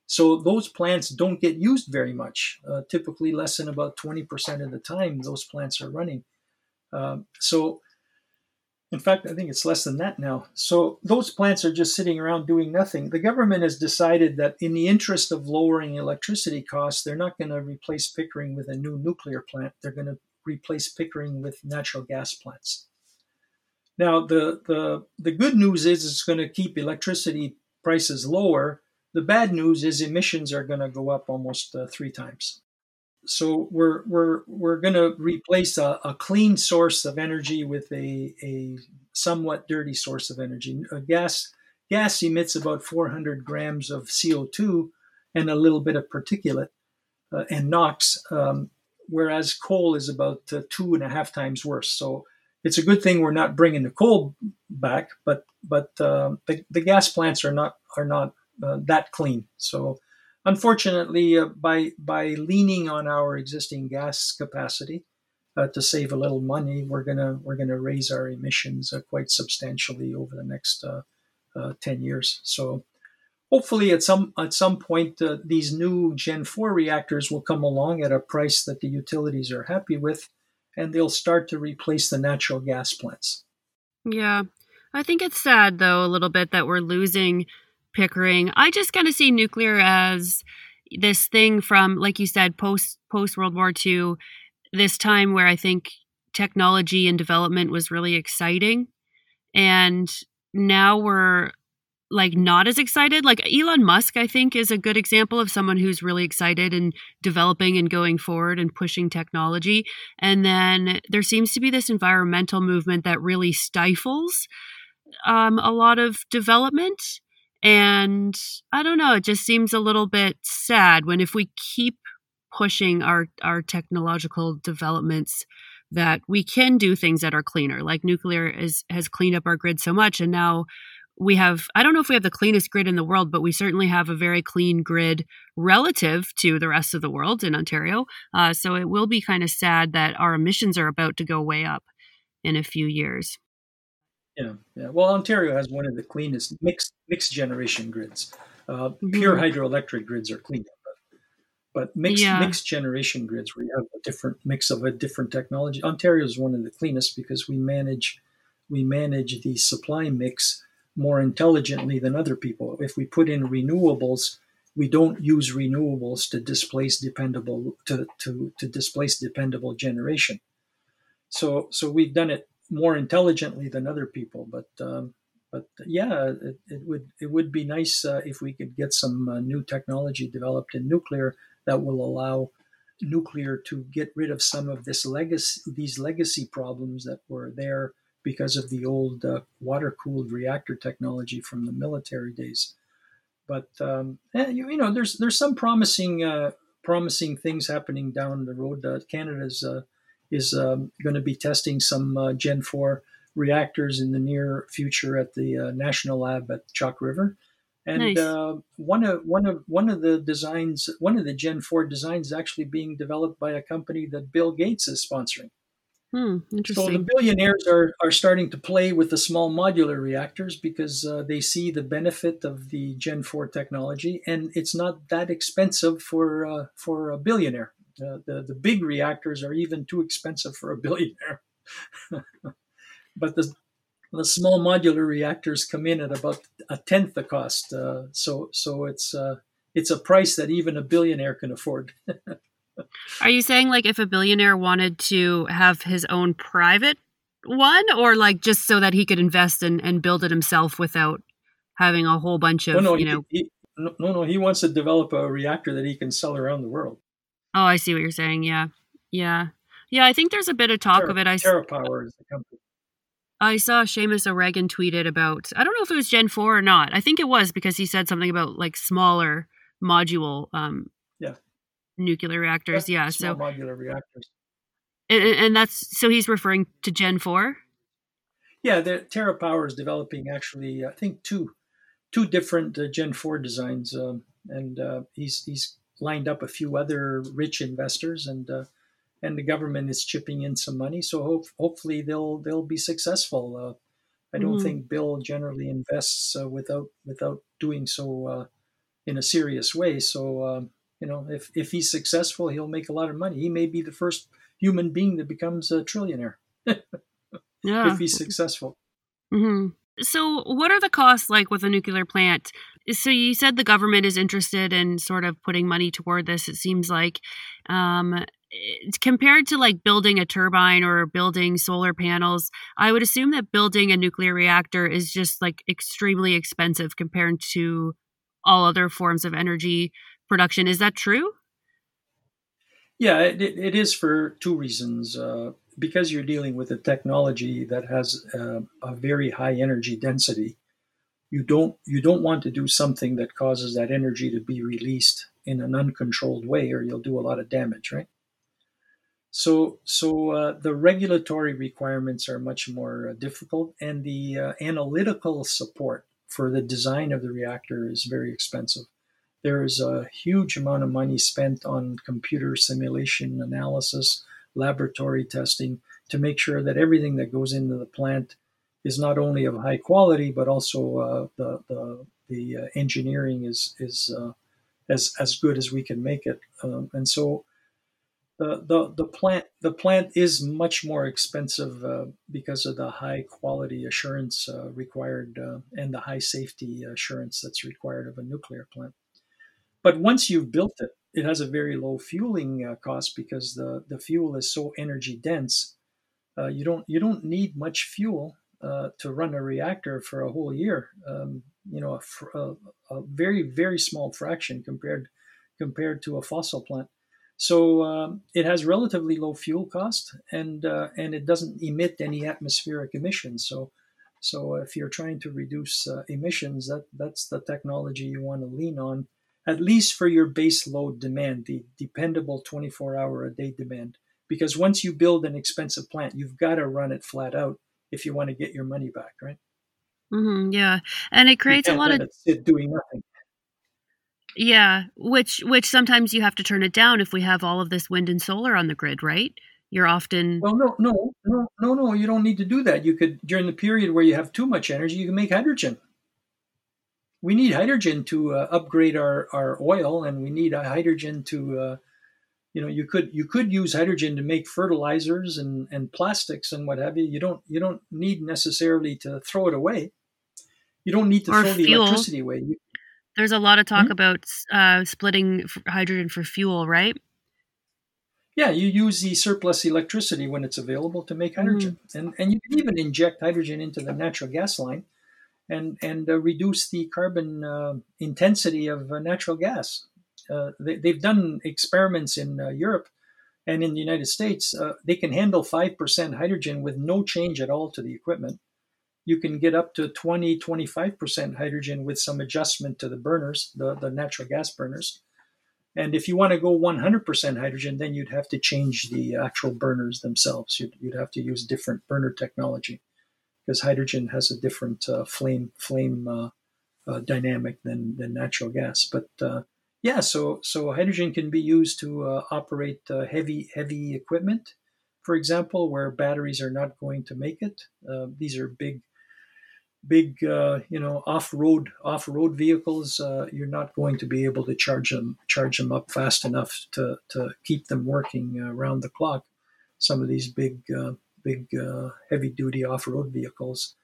So those plants don't get used very much. Uh, typically, less than about 20% of the time, those plants are running. Uh, so, in fact, I think it's less than that now. So those plants are just sitting around doing nothing. The government has decided that, in the interest of lowering electricity costs, they're not going to replace Pickering with a new nuclear plant. They're going to replace Pickering with natural gas plants. Now, the the the good news is it's going to keep electricity prices lower the bad news is emissions are going to go up almost uh, three times. So we're we're we're going to replace a, a, clean source of energy with a, a somewhat dirty source of energy. A gas gas emits about 400 grams of CO2 and a little bit of particulate uh, and NOx, um, whereas coal is about uh, two and a half times worse. So it's a good thing we're not bringing the coal back, but but uh, the, the gas plants are not are not uh, that clean. So, unfortunately, uh, by by leaning on our existing gas capacity uh, to save a little money, we're gonna we're gonna raise our emissions uh, quite substantially over the next uh, uh, ten years. So. Hopefully, at some at some point, these new Gen four reactors will come along at a price that the utilities are happy with, and they'll start to replace the natural gas plants. Yeah, I think it's sad though a little bit that we're losing Pickering. I just kind of see nuclear as this thing from, like you said, post post World War II, this time where I think technology and development was really exciting, and now we're like not as excited. Like Elon Musk, I think, is a good example of someone who's really excited and developing and going forward and pushing technology. And then there seems to be this environmental movement that really stifles um, a lot of development. And I don't know, it just seems a little bit sad when if we keep pushing our our technological developments that we can do things that are cleaner. Like nuclear is has cleaned up our grid so much and now we have I don't know if we have the cleanest grid in the world, but we certainly have a very clean grid relative to the rest of the world in Ontario. Uh, so it will be kind of sad that our emissions are about to go way up in a few years. Yeah, yeah. Well, Ontario has one of the cleanest mixed mixed generation grids. Uh. Pure hydroelectric grids are cleaner, but, but mixed yeah. mixed generation grids where you have a different mix of a different technology. Ontario is one of the cleanest because we manage we manage the supply mix more intelligently than other people. If we put in renewables, we don't use renewables to displace dependable to, to, to displace dependable generation. So so we've done it more intelligently than other people. But um, but yeah, it, it, would it would be nice uh, if we could get some uh, new technology developed in nuclear that will allow nuclear to get rid of some of this legacy these legacy problems that were there because of the old uh, water cooled reactor technology from the military days. But um, eh, you, you, know, there's there's some promising uh, promising things happening down the road. Uh, Canada's uh, is um, going to be testing some uh, Gen 4 reactors in the near future at the uh, National Lab at Chalk River. And nice. uh, one of one of one of the designs, one of the Gen 4 designs, is actually being developed by a company that Bill Gates is sponsoring. Hmm, interesting. So the billionaires are, are starting to play with the small modular reactors because uh, they see the benefit of the Gen 4 technology, and it's not that expensive for uh, for a billionaire. Uh, the the big reactors are even too expensive for a billionaire. but the the small modular reactors come in at about a tenth the cost. Uh, so so it's uh, it's a price that even a billionaire can afford. Are you saying like if a billionaire wanted to have his own private one or like just so that he could invest and, and build it himself without having a whole bunch of, oh, no, you he, know. He, no, no, he wants to develop a reactor that he can sell around the world. Oh, I see what you're saying. Yeah. Yeah. Yeah, I think there's a bit of talk Terra, of it. I TerraPower is the company. I saw Seamus O'Regan tweeted about I don't know if it was Gen 4 or not. I think it was because he said something about like smaller module um yeah nuclear reactors. Yeah, small so modular reactors. And, and that's so he's referring to Gen 4? Yeah, TerraPower is developing actually I think two two different uh, Gen 4 designs um, and uh, he's he's lined up a few other rich investors and uh, and the government is chipping in some money. So hope, hopefully they'll they'll be successful. Uh, I don't Mhm. think Bill generally invests uh, without without doing so uh, in a serious way. So um, you know, if if he's successful, he'll make a lot of money. He may be the first human being that becomes a trillionaire Yeah. if he's successful. hmm So, what are the costs like with a nuclear plant? So, you said the government is interested in sort of putting money toward this. It seems like, um, compared to like building a turbine or building solar panels, I would assume that building a nuclear reactor is just like extremely expensive compared to all other forms of energy production. Is that true? Yeah, it, it it is for two reasons. Uh, because you're dealing with a technology that has uh, a very high energy density, you don't you don't want to do something that causes that energy to be released in an uncontrolled way, or you'll do a lot of damage, right? So, so uh, the regulatory requirements are much more uh, difficult, and the uh, analytical support for the design of the reactor is very expensive. There is a huge amount of money spent on computer simulation analysis, laboratory testing to make sure that everything that goes into the plant is not only of high quality, but also uh, the the, the uh, engineering is is uh, as as good as we can make it. Um, and so the, the the plant the plant is much more expensive uh, because of the high quality assurance uh, required uh, and the high safety assurance that's required of a nuclear plant. But once you've built it, it has a very low fueling uh, cost because the, the fuel is so energy dense. Uh, you don't you don't need much fuel uh, to run a reactor for a whole year. Um, you know, a, fr- a, a very very small fraction compared compared to a fossil plant. So um, it has relatively low fuel cost, and uh, and it doesn't emit any atmospheric emissions. So so if you're trying to reduce uh, emissions, that that's the technology you want to lean on, at least for your base load demand, the dependable 24 hour a day demand. Because once you build an expensive plant, you've got to run it flat out if you want to get your money back, right? Mm-hmm, yeah, and it creates a lot of doing nothing. Yeah, which which sometimes you have to turn it down if we have all of this wind and solar on the grid, right? You're often Well, no, no, no, no, no. You don't need to do that. You could during the period where you have too much energy, you can make hydrogen. We need hydrogen to uh, upgrade our, our oil, and we need uh, hydrogen to, uh, you know, you could you could use hydrogen to make fertilizers and, and plastics and what have you. You don't you don't need necessarily to throw it away. You don't need to Or throw the electricity away. You, there's a lot of talk Hmm? about uh, splitting f- hydrogen for fuel, right? Yeah, you use the surplus electricity when it's available to make hydrogen, and and you can even inject hydrogen into the natural gas line, and and uh, reduce the carbon uh, intensity of uh, natural gas. They, they've done experiments in Europe and in the United States. They can handle five percent hydrogen with no change at all to the equipment. You can get up to 20, 25 percent hydrogen with some adjustment to the burners, the, the natural gas burners. And if you want to go 100% hydrogen, then you'd have to change the actual burners themselves. You'd, you'd have to use different burner technology because hydrogen has a different uh, flame flame uh, uh, dynamic than, than natural gas. But uh, yeah, so so hydrogen can be used to operate heavy heavy equipment for example, where batteries are not going to make it. These are big, big, uh, you know, off-road off-road vehicles. Uh, you're not going to be able to charge them charge them up fast enough to to keep them working around the clock. Some of these big uh, big uh, heavy-duty off-road vehicles,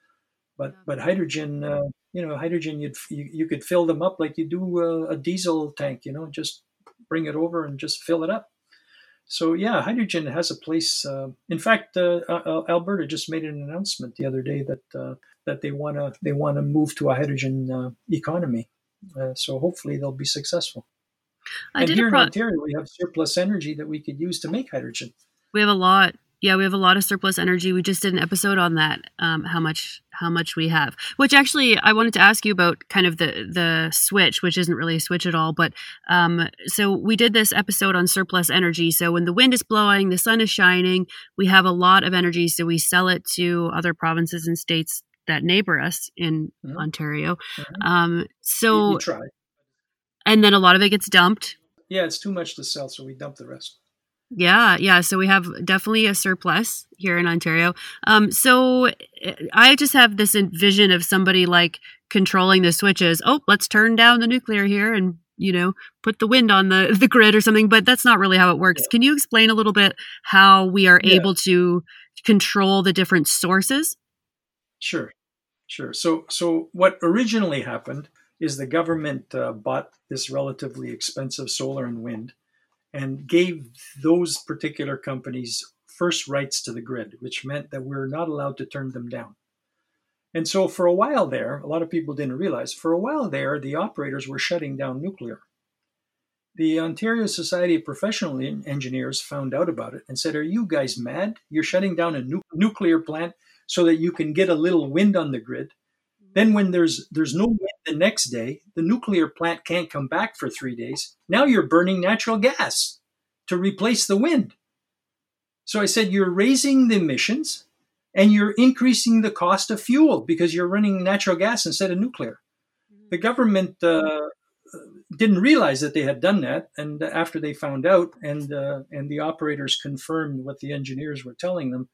but but hydrogen. Uh, you know, hydrogen, you'd, you, you could fill them up like you do a diesel tank, you know, just bring it over and just fill it up so yeah, hydrogen has a place. Uh, in fact, uh, uh, Alberta just made an announcement the other day that uh, that they want to they want to move to a hydrogen uh, economy. Uh, so hopefully they'll be successful. I and here pro- in Ontario, we have surplus energy that we could use to make hydrogen. We have a lot yeah, we have a lot of surplus energy. We just did an episode on that. Um, how much how much we have. Which actually, I wanted to ask you about kind of the the switch, which isn't really a switch at all. But um, so we did this episode on surplus energy. So when the wind is blowing, the sun is shining, we have a lot of energy. So we sell it to other provinces and states that neighbor us in mm-hmm. Ontario. Mm-hmm. Um, so we, we try, and then a lot of it gets dumped. Yeah, it's too much to sell, so we dump the rest. Yeah, yeah. So we have definitely a surplus here in Ontario. Um, so I just have this vision of somebody like controlling the switches. Oh, let's turn down the nuclear here and you know put the wind on the the grid or something. But that's not really how it works. Yeah. Can you explain a little bit how we are yeah. able to control the different sources? Sure, sure. So so what originally happened is the government uh, bought this relatively expensive solar and wind and gave those particular companies first rights to the grid, which meant that we're not allowed to turn them down. And so, for a while there, a lot of people didn't realize, for a while there, the operators were shutting down nuclear. The Ontario Society of Professional Engineers found out about it and said, Are you guys mad? You're shutting down a nu- nuclear plant so that you can get a little wind on the grid. Then, when there's, there's no wind the next day, the nuclear plant can't come back for three days. Now you're burning natural gas to replace the wind. So I said, you're raising the emissions and you're increasing the cost of fuel because you're running natural gas instead of nuclear. The government uh, didn't realize that they had done that, and after they found out, and uh, and the operators confirmed what the engineers were telling them,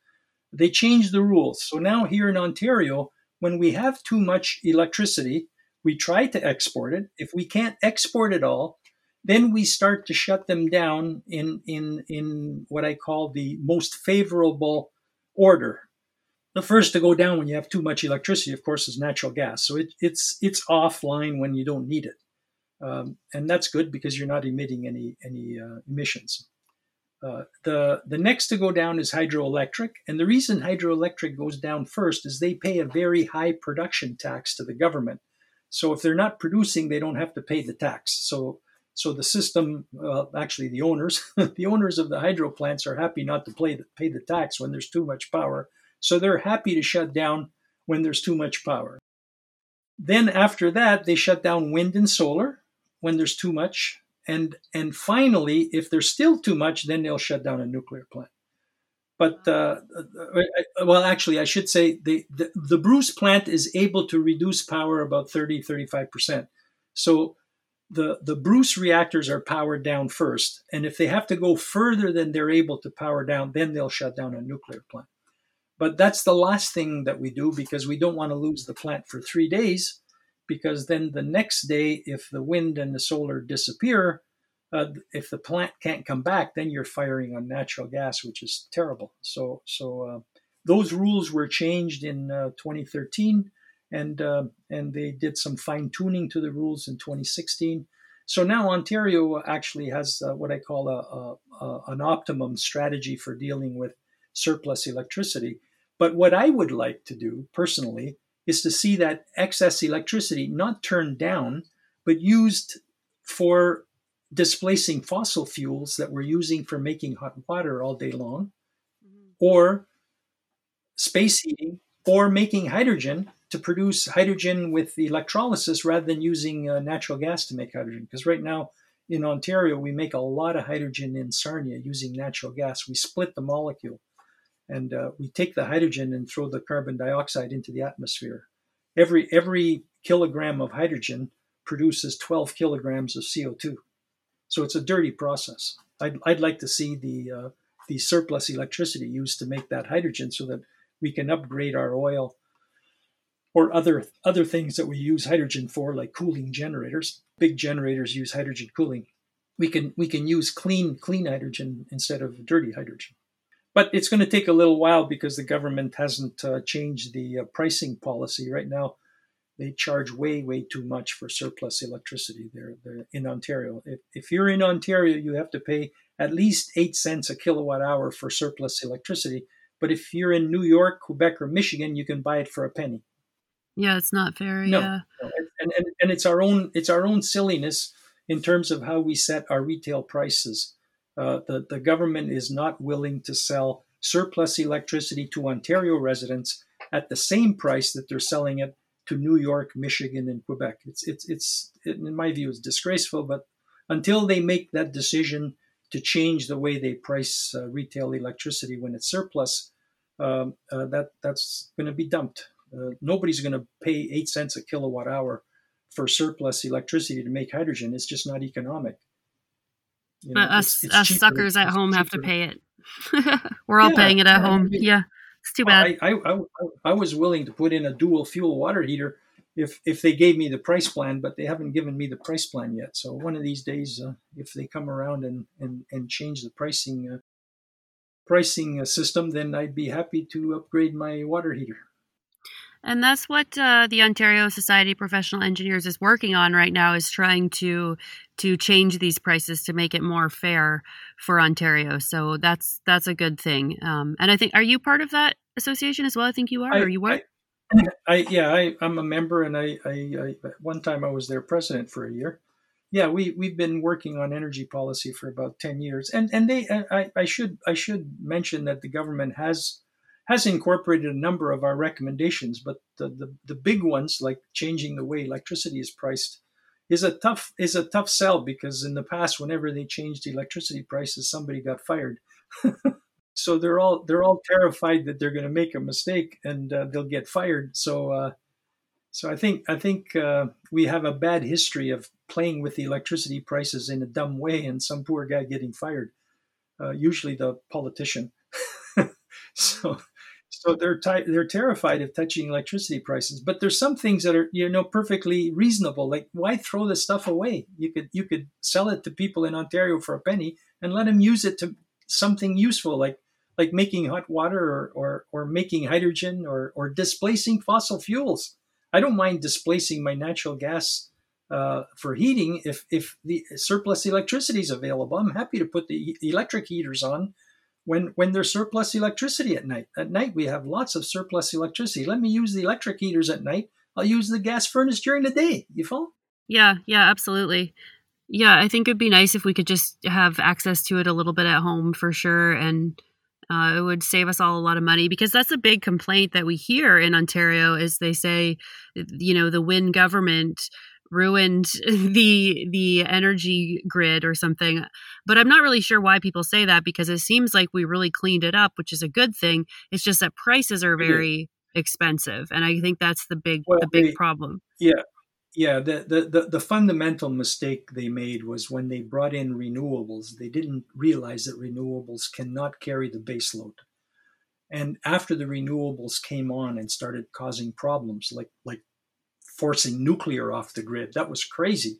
they changed the rules. So now here in Ontario, when we have too much electricity, we try to export it. If we can't export it all, then we start to shut them down in, in, in what I call the most favorable order. The first to go down when you have too much electricity, of course, is natural gas. So it, it's, it's offline when you don't need it. Um, and that's good because you're not emitting any, any uh, emissions. Uh, the the next to go down is hydroelectric, and the reason hydroelectric goes down first is they pay a very high production tax to the government. So if they're not producing, they don't have to pay the tax. So so the system, uh, actually the owners, the owners of the hydro plants are happy not to the, pay the tax when there's too much power. So they're happy to shut down when there's too much power. Then after that, they shut down wind and solar when there's too much. And, and finally, if there's still too much, then they'll shut down a nuclear plant. But uh, uh, well, actually, I should say the, the, the Bruce plant is able to reduce power about 30, 35 percent. So the the Bruce reactors are powered down first, and if they have to go further than they're able to power down, then they'll shut down a nuclear plant. But that's the last thing that we do because we don't want to lose the plant for three days, because then the next day, if the wind and the solar disappear, uh, if the plant can't come back, then you're firing on natural gas, which is terrible. So, so uh, those rules were changed in uh, 2013, and uh, and they did some fine tuning to the rules in 2016. So now Ontario actually has uh, what I call a, a, a, an optimum strategy for dealing with surplus electricity. But what I would like to do personally is to see that excess electricity not turned down, but used for displacing fossil fuels that we're using for making hot water all day long, mm-hmm. or space heating, or making hydrogen to produce hydrogen with electrolysis rather than using uh, natural gas to make hydrogen. Because right now in Ontario, we make a lot of hydrogen in Sarnia using natural gas. We split the molecule and uh, we take the hydrogen and throw the carbon dioxide into the atmosphere. Every, every kilogram of hydrogen produces 12 kilograms of CO2. So it's a dirty process. I'd, I'd like to see the uh, the surplus electricity used to make that hydrogen so that we can upgrade our oil or other other things that we use hydrogen for like cooling generators big generators use hydrogen cooling we can we can use clean clean hydrogen instead of dirty hydrogen but it's going to take a little while because the government hasn't uh, changed the uh, pricing policy. Right now they charge way way too much for surplus electricity there in ontario. If, if you're in ontario you have to pay at least 8 cents a kilowatt hour for surplus electricity. But if you're in new york quebec or michigan you can buy it for a penny. Yeah it's not fair no, yeah. No. And, and and it's our own it's our own silliness in terms of how we set our retail prices uh, the, the government is not willing to sell surplus electricity to Ontario residents at the same price that they're selling it to New York, Michigan, and Quebec. It's it's it's it, in my view it's disgraceful. But until they make that decision to change the way they price uh, retail electricity when it's surplus, um, uh, that that's going to be dumped. Uh, nobody's going to pay eight cents a kilowatt hour for surplus electricity to make hydrogen. It's just not economic. You but know, us, it's, it's us cheaper, suckers at home have to pay it. We're all yeah, paying it at home. I mean, yeah, it's too bad. I, I, I, I was willing to put in a dual fuel water heater if if they gave me the price plan, but they haven't given me the price plan yet. So one of these days, uh, if they come around and and, and change the pricing uh, pricing uh, system, then I'd be happy to upgrade my water heater. And that's what uh, the Ontario Society of Professional Engineers is working on right now is trying to to change these prices to make it more fair for Ontario. So that's that's a good thing. Um, and I think are you part of that association as well? I think you are. I, or you were. I, I yeah, I, am a member, and I, I, I one time I was their president for a year. Yeah, we we've been working on energy policy for about ten years, and and they I, I should I should mention that the government has has incorporated a number of our recommendations, but the, the, the big ones, like changing the way electricity is priced, is a tough is a tough sell because in the past, whenever they changed electricity prices, somebody got fired. so they're all they're all terrified that they're going to make a mistake and uh, they'll get fired. So uh, so I think I think uh, we have a bad history of playing with the electricity prices in a dumb way, and some poor guy getting fired. Uh, usually the politician. so so they're t- they're terrified of touching electricity prices. But there's some things that are you know perfectly reasonable. Like why throw this stuff away? You could you could sell it to people in Ontario for a penny and let them use it to something useful, like like making hot water or or, or making hydrogen or or displacing fossil fuels. I don't mind displacing my natural gas uh, for heating if if the surplus electricity is available. I'm happy to put the electric heaters on when when there's surplus electricity at night. At night we have lots of surplus electricity. Let me use the electric heaters at night. I'll use the gas furnace during the day. You follow? Yeah, yeah, absolutely. Yeah, I think it'd be nice if we could just have access to it a little bit at home for sure, and uh, it would save us all a lot of money because that's a big complaint that we hear in Ontario. Is they say, you know, the Wynne government ruined the the energy grid or something but i'm not really sure why people say that because it seems like we really cleaned it up which is a good thing. It's just that prices are very expensive and i think that's the big well, the big they, problem. Yeah yeah the, the, the the fundamental mistake they made was when they brought in renewables they didn't realize that renewables cannot carry the base load and after the renewables came on and started causing problems like like forcing nuclear off the grid. That was crazy.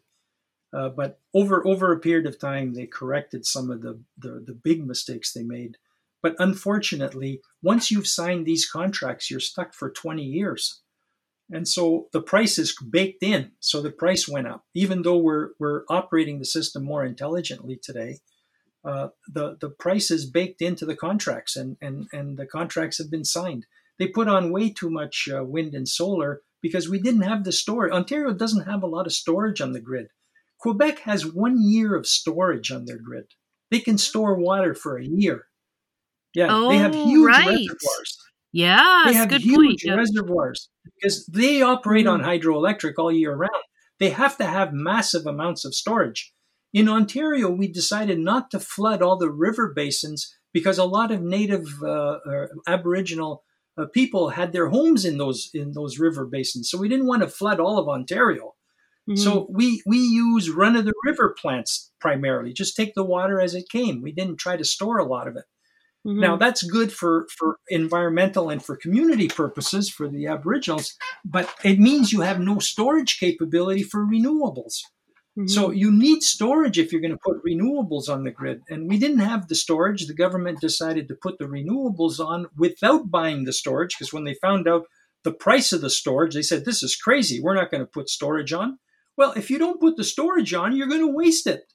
Uh, but over over a period of time, they corrected some of the, the, the big mistakes they made. But unfortunately, once you've signed these contracts, you're stuck for 20 years. And so the price is baked in. So the price went up. Even though we're, we're operating the system more intelligently today, uh, the, the price is baked into the contracts and, and, and the contracts have been signed. They put on way too much uh, wind and solar because we didn't have the storage. Ontario doesn't have a lot of storage on the grid. Quebec has one year of storage on their grid. They can store water for a year. Yeah, oh, they have oh, huge right. reservoirs. Yeah, they have huge point. reservoirs because they operate mm. on hydroelectric all year round. They have to have massive amounts of storage. In Ontario, we decided not to flood all the river basins because a lot of native uh, Aboriginal uh, people had their homes in those in those river basins. So we didn't want to flood all of Ontario. Mm-hmm. So we we use run of the river plants primarily. Just take the water as it came. We didn't try to store a lot of it. Mm-hmm. Now that's good for for environmental and for community purposes for the Aboriginals, but it means you have no storage capability for renewables. Mm-hmm. So you need storage if you're going to put renewables on the grid. And we didn't have the storage. The government decided to put the renewables on without buying the storage because when they found out the price of the storage, they said, This is crazy. We're not going to put storage on. Well, if you don't put the storage on, you're going to waste it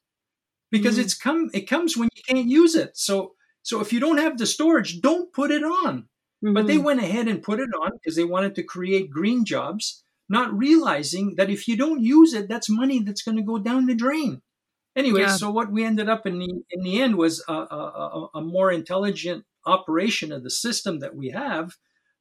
because mm-hmm. it's come it comes when you can't use it. So so if you don't have the storage, don't put it on. Mm-hmm. But they mm-hmm. went ahead and put it on because they wanted to create green jobs, not realizing that if you don't use it, that's money that's going to go down the drain. Anyway, yeah. so what we ended up in the in the end was a, a, a more intelligent operation of the system that we have,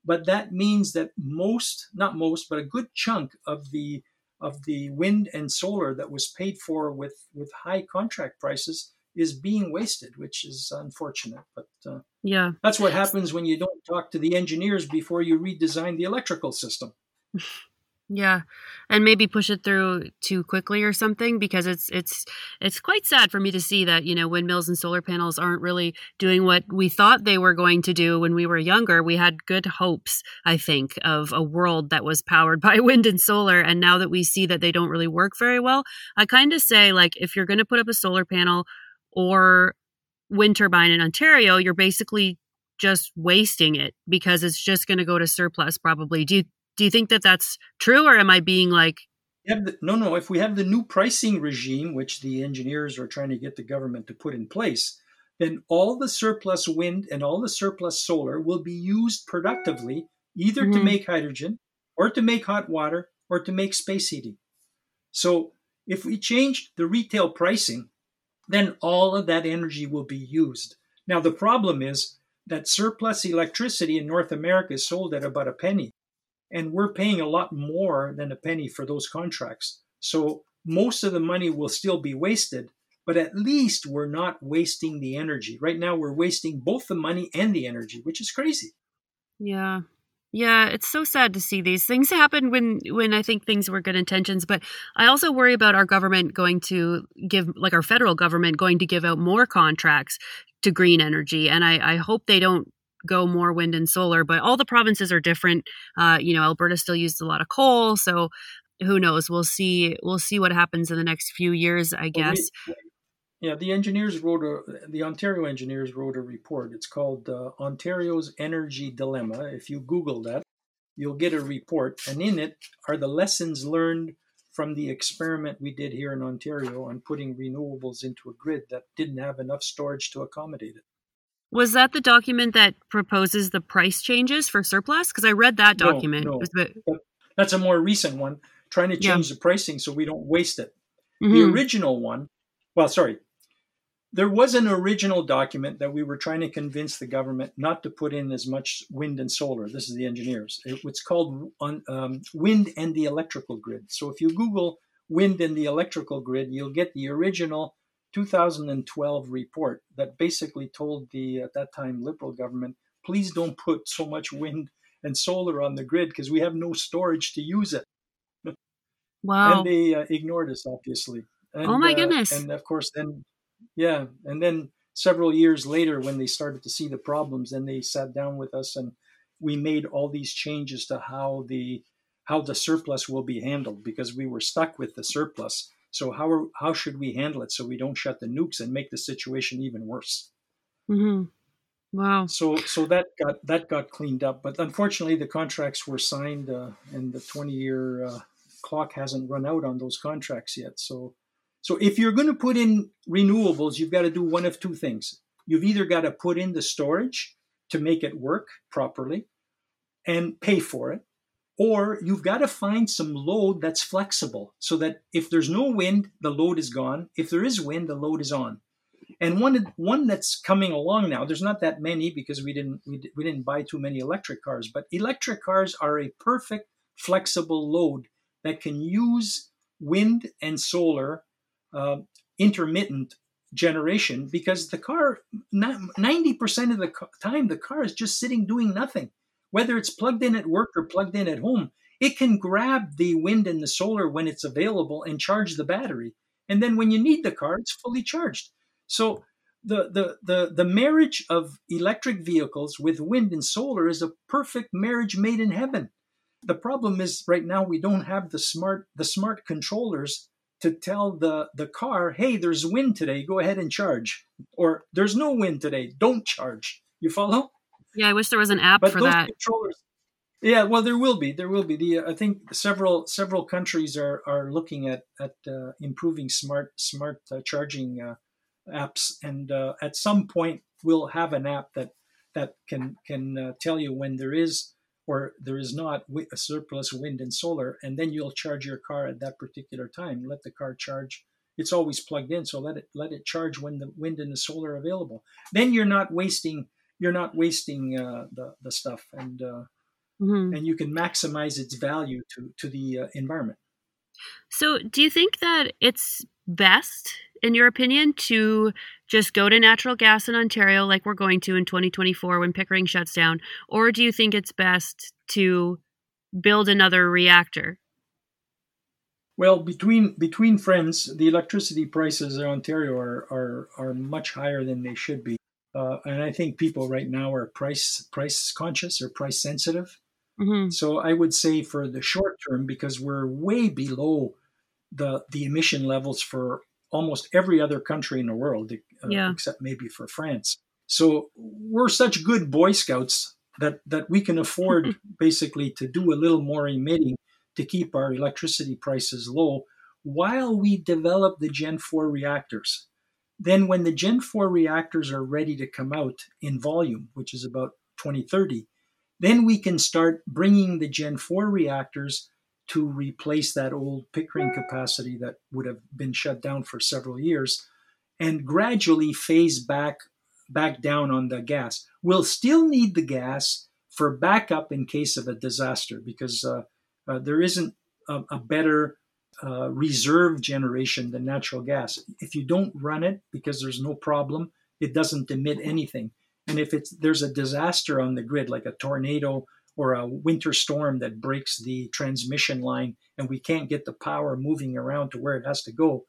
but that means that most, not most, but a good chunk of the of the wind and solar that was paid for with, with high contract prices is being wasted, which is unfortunate. But uh, yeah, that's what happens when you don't talk to the engineers before you redesign the electrical system. Yeah, and maybe push it through too quickly or something because it's it's it's quite sad for me to see that you know windmills and solar panels aren't really doing what we thought they were going to do when we were younger. We had good hopes, I think, of a world that was powered by wind and solar, and now that we see that they don't really work very well, I kind of say like if you're going to put up a solar panel or wind turbine in Ontario, you're basically just wasting it because it's just going to go to surplus probably. Do you do you think that that's true, or am I being like? The, no, no. If we have the new pricing regime, which the engineers are trying to get the government to put in place, then all the surplus wind and all the surplus solar will be used productively, either mm-hmm. to make hydrogen, or to make hot water, or to make space heating. So if we change the retail pricing, then all of that energy will be used. Now, the problem is that surplus electricity in North America is sold at about a penny and we're paying a lot more than a penny for those contracts. So most of the money will still be wasted, but at least we're not wasting the energy. Right now, we're wasting both the money and the energy, which is crazy. Yeah. Yeah, it's so sad to see these things happen when when I think things were good intentions, but I also worry about our government going to give like our federal government going to give out more contracts to green energy and I, I hope they don't go more wind and solar, but all the provinces are different. Uh, you know, Alberta still uses a lot of coal, so who knows? We'll see. We'll see what happens in the next few years, I guess. Well, we, yeah, the engineers wrote a. The Ontario engineers wrote a report. It's called uh, Ontario's Energy Dilemma. If you Google that, you'll get a report, and in it are the lessons learned from the experiment we did here in Ontario on putting renewables into a grid that didn't have enough storage to accommodate it. Was that the document that proposes the price changes for surplus? Because I read that document. No, no. That's a more recent one, trying to change yeah. the pricing so we don't waste it. Mm-hmm. The original one, well, sorry, there was an original document that we were trying to convince the government not to put in as much wind and solar. This is the engineers. It's called on, um, Wind and the Electrical Grid. So if you Google wind and the electrical grid, you'll get the original 2012 report that basically told the at that time liberal government, please don't put so much wind and solar on the grid because we have no storage to use it. Wow. And they uh, ignored us, obviously. And, oh my goodness. Uh, and of course, then, yeah. And then several years later, when they started to see the problems, then they sat down with us and we made all these changes to how the how the surplus will be handled because we were stuck with the surplus so how are, how should we handle it so we don't shut the nukes and make the situation even worse? Mm-hmm. Wow. So so that got that got cleaned up, but unfortunately the contracts were signed uh, and the 20 year uh, clock hasn't run out on those contracts yet. So so if you're going to put in renewables, you've got to do one of two things. You've either got to put in the storage to make it work properly and pay for it, or you've got to find some load that's flexible so that if there's no wind, the load is gone. If there is wind, the load is on. And one one that's coming along now, there's not that many because we didn't we, we didn't buy too many electric cars, but electric cars are a perfect flexible load that can use wind and solar uh, intermittent generation because the car 90% of the time the car is just sitting doing nothing whether it's plugged in at work or plugged in at home, it can grab the wind and the solar when it's available and charge the battery. And then when you need the car, it's fully charged. So the, the, the, the marriage of electric vehicles with wind and solar is a perfect marriage made in heaven. The problem is right now we don't have the smart the smart controllers to tell the, the car, hey, there's wind today, go ahead and charge. Or there's no wind today, don't charge. You follow? Yeah, I wish there was an app but for that. Controllers, yeah, well, there will be. There will be. The I think several several countries are are looking at at uh, improving smart smart uh, charging uh, apps, and uh, at some point we'll have an app that that can can uh, tell you when there is or there is not a surplus wind and solar, and then you'll charge your car at that particular time. Let the car charge. It's always plugged in, so let it let it charge when the wind and the solar are available. Then you're not wasting you're not wasting uh, the the stuff and mm-hmm. and you can maximize its value to to the uh, environment. So, do you think that it's best, in your opinion, to just go to natural gas in Ontario, like we're going to in 2024 when Pickering shuts down, or do you think it's best to build another reactor? Well, between between friends, the electricity prices in Ontario are are, are much higher than they should be, uh, and I think people right now are price price conscious or price sensitive. Mm-hmm. So I would say for the short term, because we're way below the the emission levels for almost every other country in the world, uh, yeah. except maybe for France. So we're such good Boy Scouts that that we can afford basically to do a little more emitting to keep our electricity prices low while we develop the Gen 4 reactors. Then, when the Gen 4 reactors are ready to come out in volume, which is about 2030, then we can start bringing the Gen 4 reactors to replace that old Pickering capacity that would have been shut down for several years and gradually phase back back down on the gas. We'll still need the gas for backup in case of a disaster because uh, uh, there isn't a, a better uh, reserve generation than natural gas. If you don't run it because there's no problem, it doesn't emit anything. And if it's there's a disaster on the grid, like a tornado or a winter storm that breaks the transmission line, and we can't get the power moving around to where it has to go,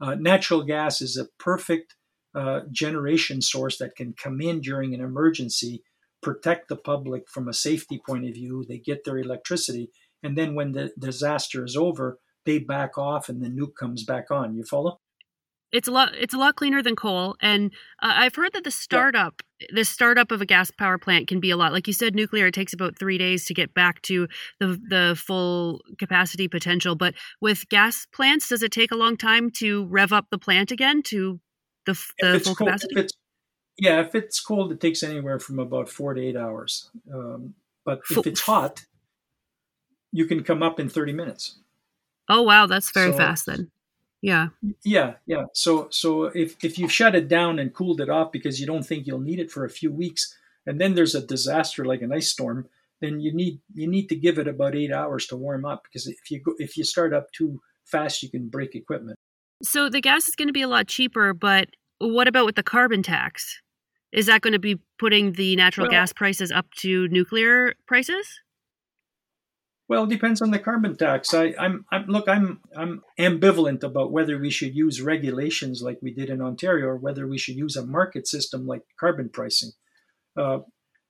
uh, natural gas is a perfect uh, generation source that can come in during an emergency, protect the public from a safety point of view. They get their electricity, and then when the disaster is over, they back off and the nuke comes back on. You follow? it's a lot it's a lot cleaner than coal and uh, i've heard that the startup yeah. the startup of a gas power plant can be a lot like you said nuclear it takes about three days to get back to the the full capacity potential but with gas plants does it take a long time to rev up the plant again to the, the full cold, capacity if yeah if it's cold it takes anywhere from about four to eight hours um, but if it's hot you can come up in 30 minutes oh wow that's very so, fast then yeah. Yeah, yeah. So so if if you shut it down and cooled it off because you don't think you'll need it for a few weeks, and then there's a disaster like an ice storm, then you need you need to give it about eight hours to warm up because if you go if you start up too fast, you can break equipment. So the gas is going to be a lot cheaper, but what about with the carbon tax? Is that going to be putting the natural well, gas prices up to nuclear prices? Well, it depends on the carbon tax. I, I'm, I'm, look, I'm, I'm ambivalent about whether we should use regulations like we did in Ontario, or whether we should use a market system like carbon pricing. Uh,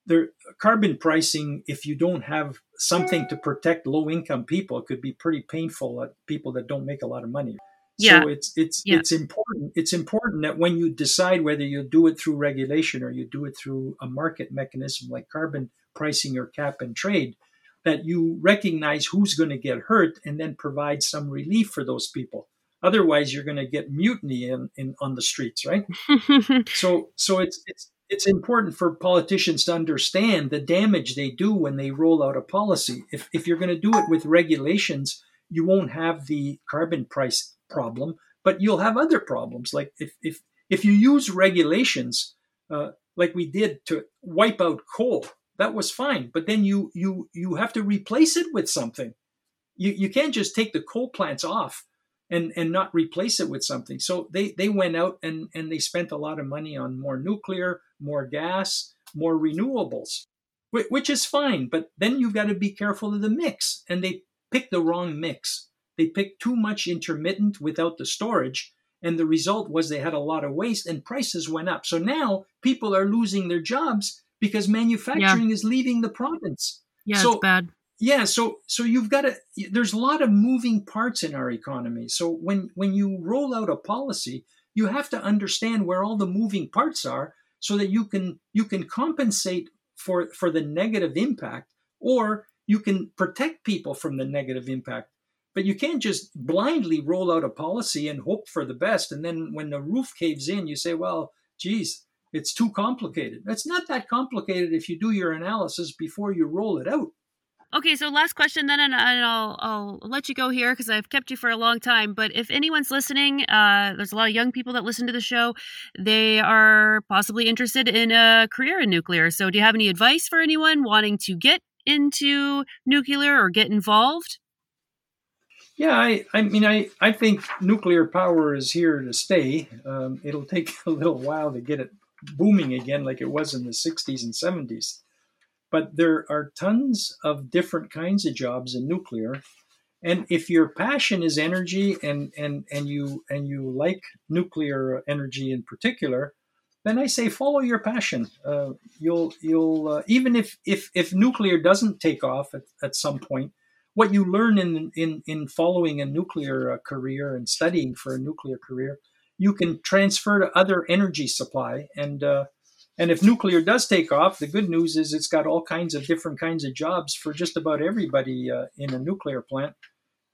there, carbon pricing, if you don't have something to protect low-income people, it could be pretty painful at people that don't make a lot of money. Yeah. So it's it's yeah. it's important. It's important that when you decide whether you do it through regulation or you do it through a market mechanism like carbon pricing or cap and trade, that you recognize who's going to get hurt and then provide some relief for those people. Otherwise, you're going to get mutiny in, in on the streets, right? so, so it's it's it's important for politicians to understand the damage they do when they roll out a policy. If if you're going to do it with regulations, you won't have the carbon price problem, but you'll have other problems. Like if if if you use regulations, uh, like we did to wipe out coal, that was fine. But then you you you have to replace it with something. You you can't just take the coal plants off and and not replace it with something. So they they went out and and they spent a lot of money on more nuclear more gas more renewables which is fine. But then you've got to be careful of the mix. And they picked the wrong mix. They picked too much intermittent without the storage. And the result was they had a lot of waste and prices went up. So now people are losing their jobs because manufacturing yeah. is leaving the province. Yeah, so, it's bad. Yeah, so so you've got to there's a lot of moving parts in our economy. So when when you roll out a policy, you have to understand where all the moving parts are so that you can you can compensate for for the negative impact or you can protect people from the negative impact. But you can't just blindly roll out a policy and hope for the best. And then when the roof caves in, you say, well, geez, it's too complicated. It's not that complicated if you do your analysis before you roll it out. Okay, so last question then, and I'll I'll let you go here because I've kept you for a long time. But if anyone's listening, uh, there's a lot of young people that listen to the show. They are possibly interested in a career in nuclear. So, do you have any advice for anyone wanting to get into nuclear or get involved? Yeah, I, I mean, I, I think nuclear power is here to stay. Um, it'll take a little while to get it booming again, like it was in the 60s and 70s. But there are tons of different kinds of jobs in nuclear. And if your passion is energy and, and, and you and you like nuclear energy in particular, then I say follow your passion. Uh, you'll you'll uh, even if if if nuclear doesn't take off at, at some point, what you learn in in in following a nuclear uh, career and studying for a nuclear career, you can transfer to other energy supply. And uh, and if nuclear does take off, the good news is it's got all kinds of different kinds of jobs for just about everybody uh, in a nuclear plant.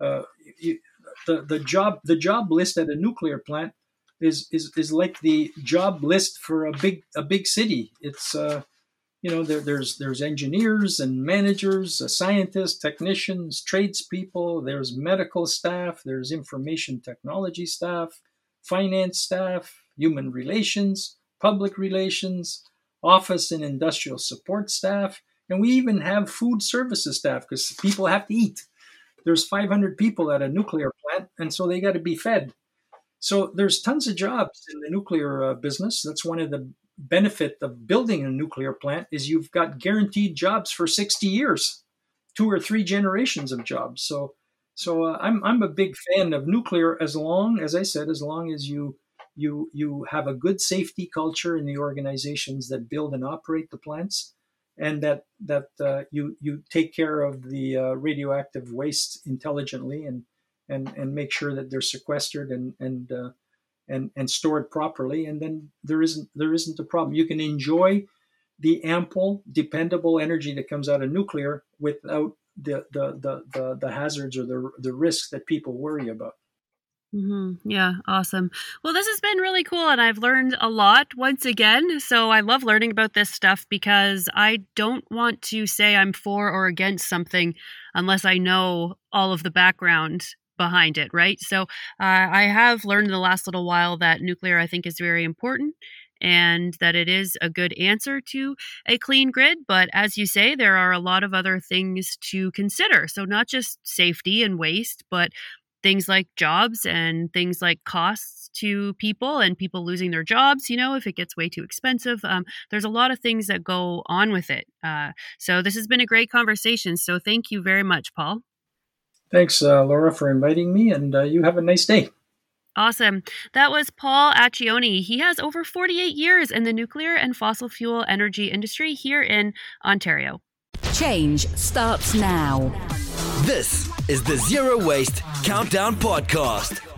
Uh, you, the the job the job list at a nuclear plant is is is like the job list for a big a big city. It's uh, you know there, there's there's engineers and managers, uh, scientists, technicians, tradespeople. There's medical staff. There's information technology staff, finance staff, human relations, public relations, office and industrial support staff, and we even have food services staff because people have to eat. There's 500 people at a nuclear plant, and so they got to be fed. So there's tons of jobs in the nuclear uh, business. That's one of the benefit of building a nuclear plant is you've got guaranteed jobs for 60 years, two or three generations of jobs. So so uh, I'm I'm a big fan of nuclear as long as I said as long as you you you have a good safety culture in the organizations that build and operate the plants and that that uh, you you take care of the uh, radioactive waste intelligently and and and make sure that they're sequestered and and uh, and and stored properly, and then there isn't there isn't a problem. You can enjoy the ample, dependable energy that comes out of nuclear without the the the the, hazards or the the risks that people worry about. Mm-hmm. Yeah, awesome. Well, this has been really cool, and I've learned a lot once again. So I love learning about this stuff because I don't want to say I'm for or against something unless I know all of the background behind it, right? So uh, I have learned in the last little while that nuclear, I think, is very important and that it is a good answer to a clean grid. But as you say, there are a lot of other things to consider. So, not just safety and waste, but things like jobs and things like costs to people and people losing their jobs you know if it gets way too expensive um, there's a lot of things that go on with it uh, so this has been a great conversation so thank you very much paul Thanks, uh, Laura, for inviting me, and uh, you have a nice day. Awesome. That was Paul Acchione. He has over 48 years in the nuclear and fossil fuel energy industry here in Ontario. Change starts now. This is the Zero Waste Countdown Podcast.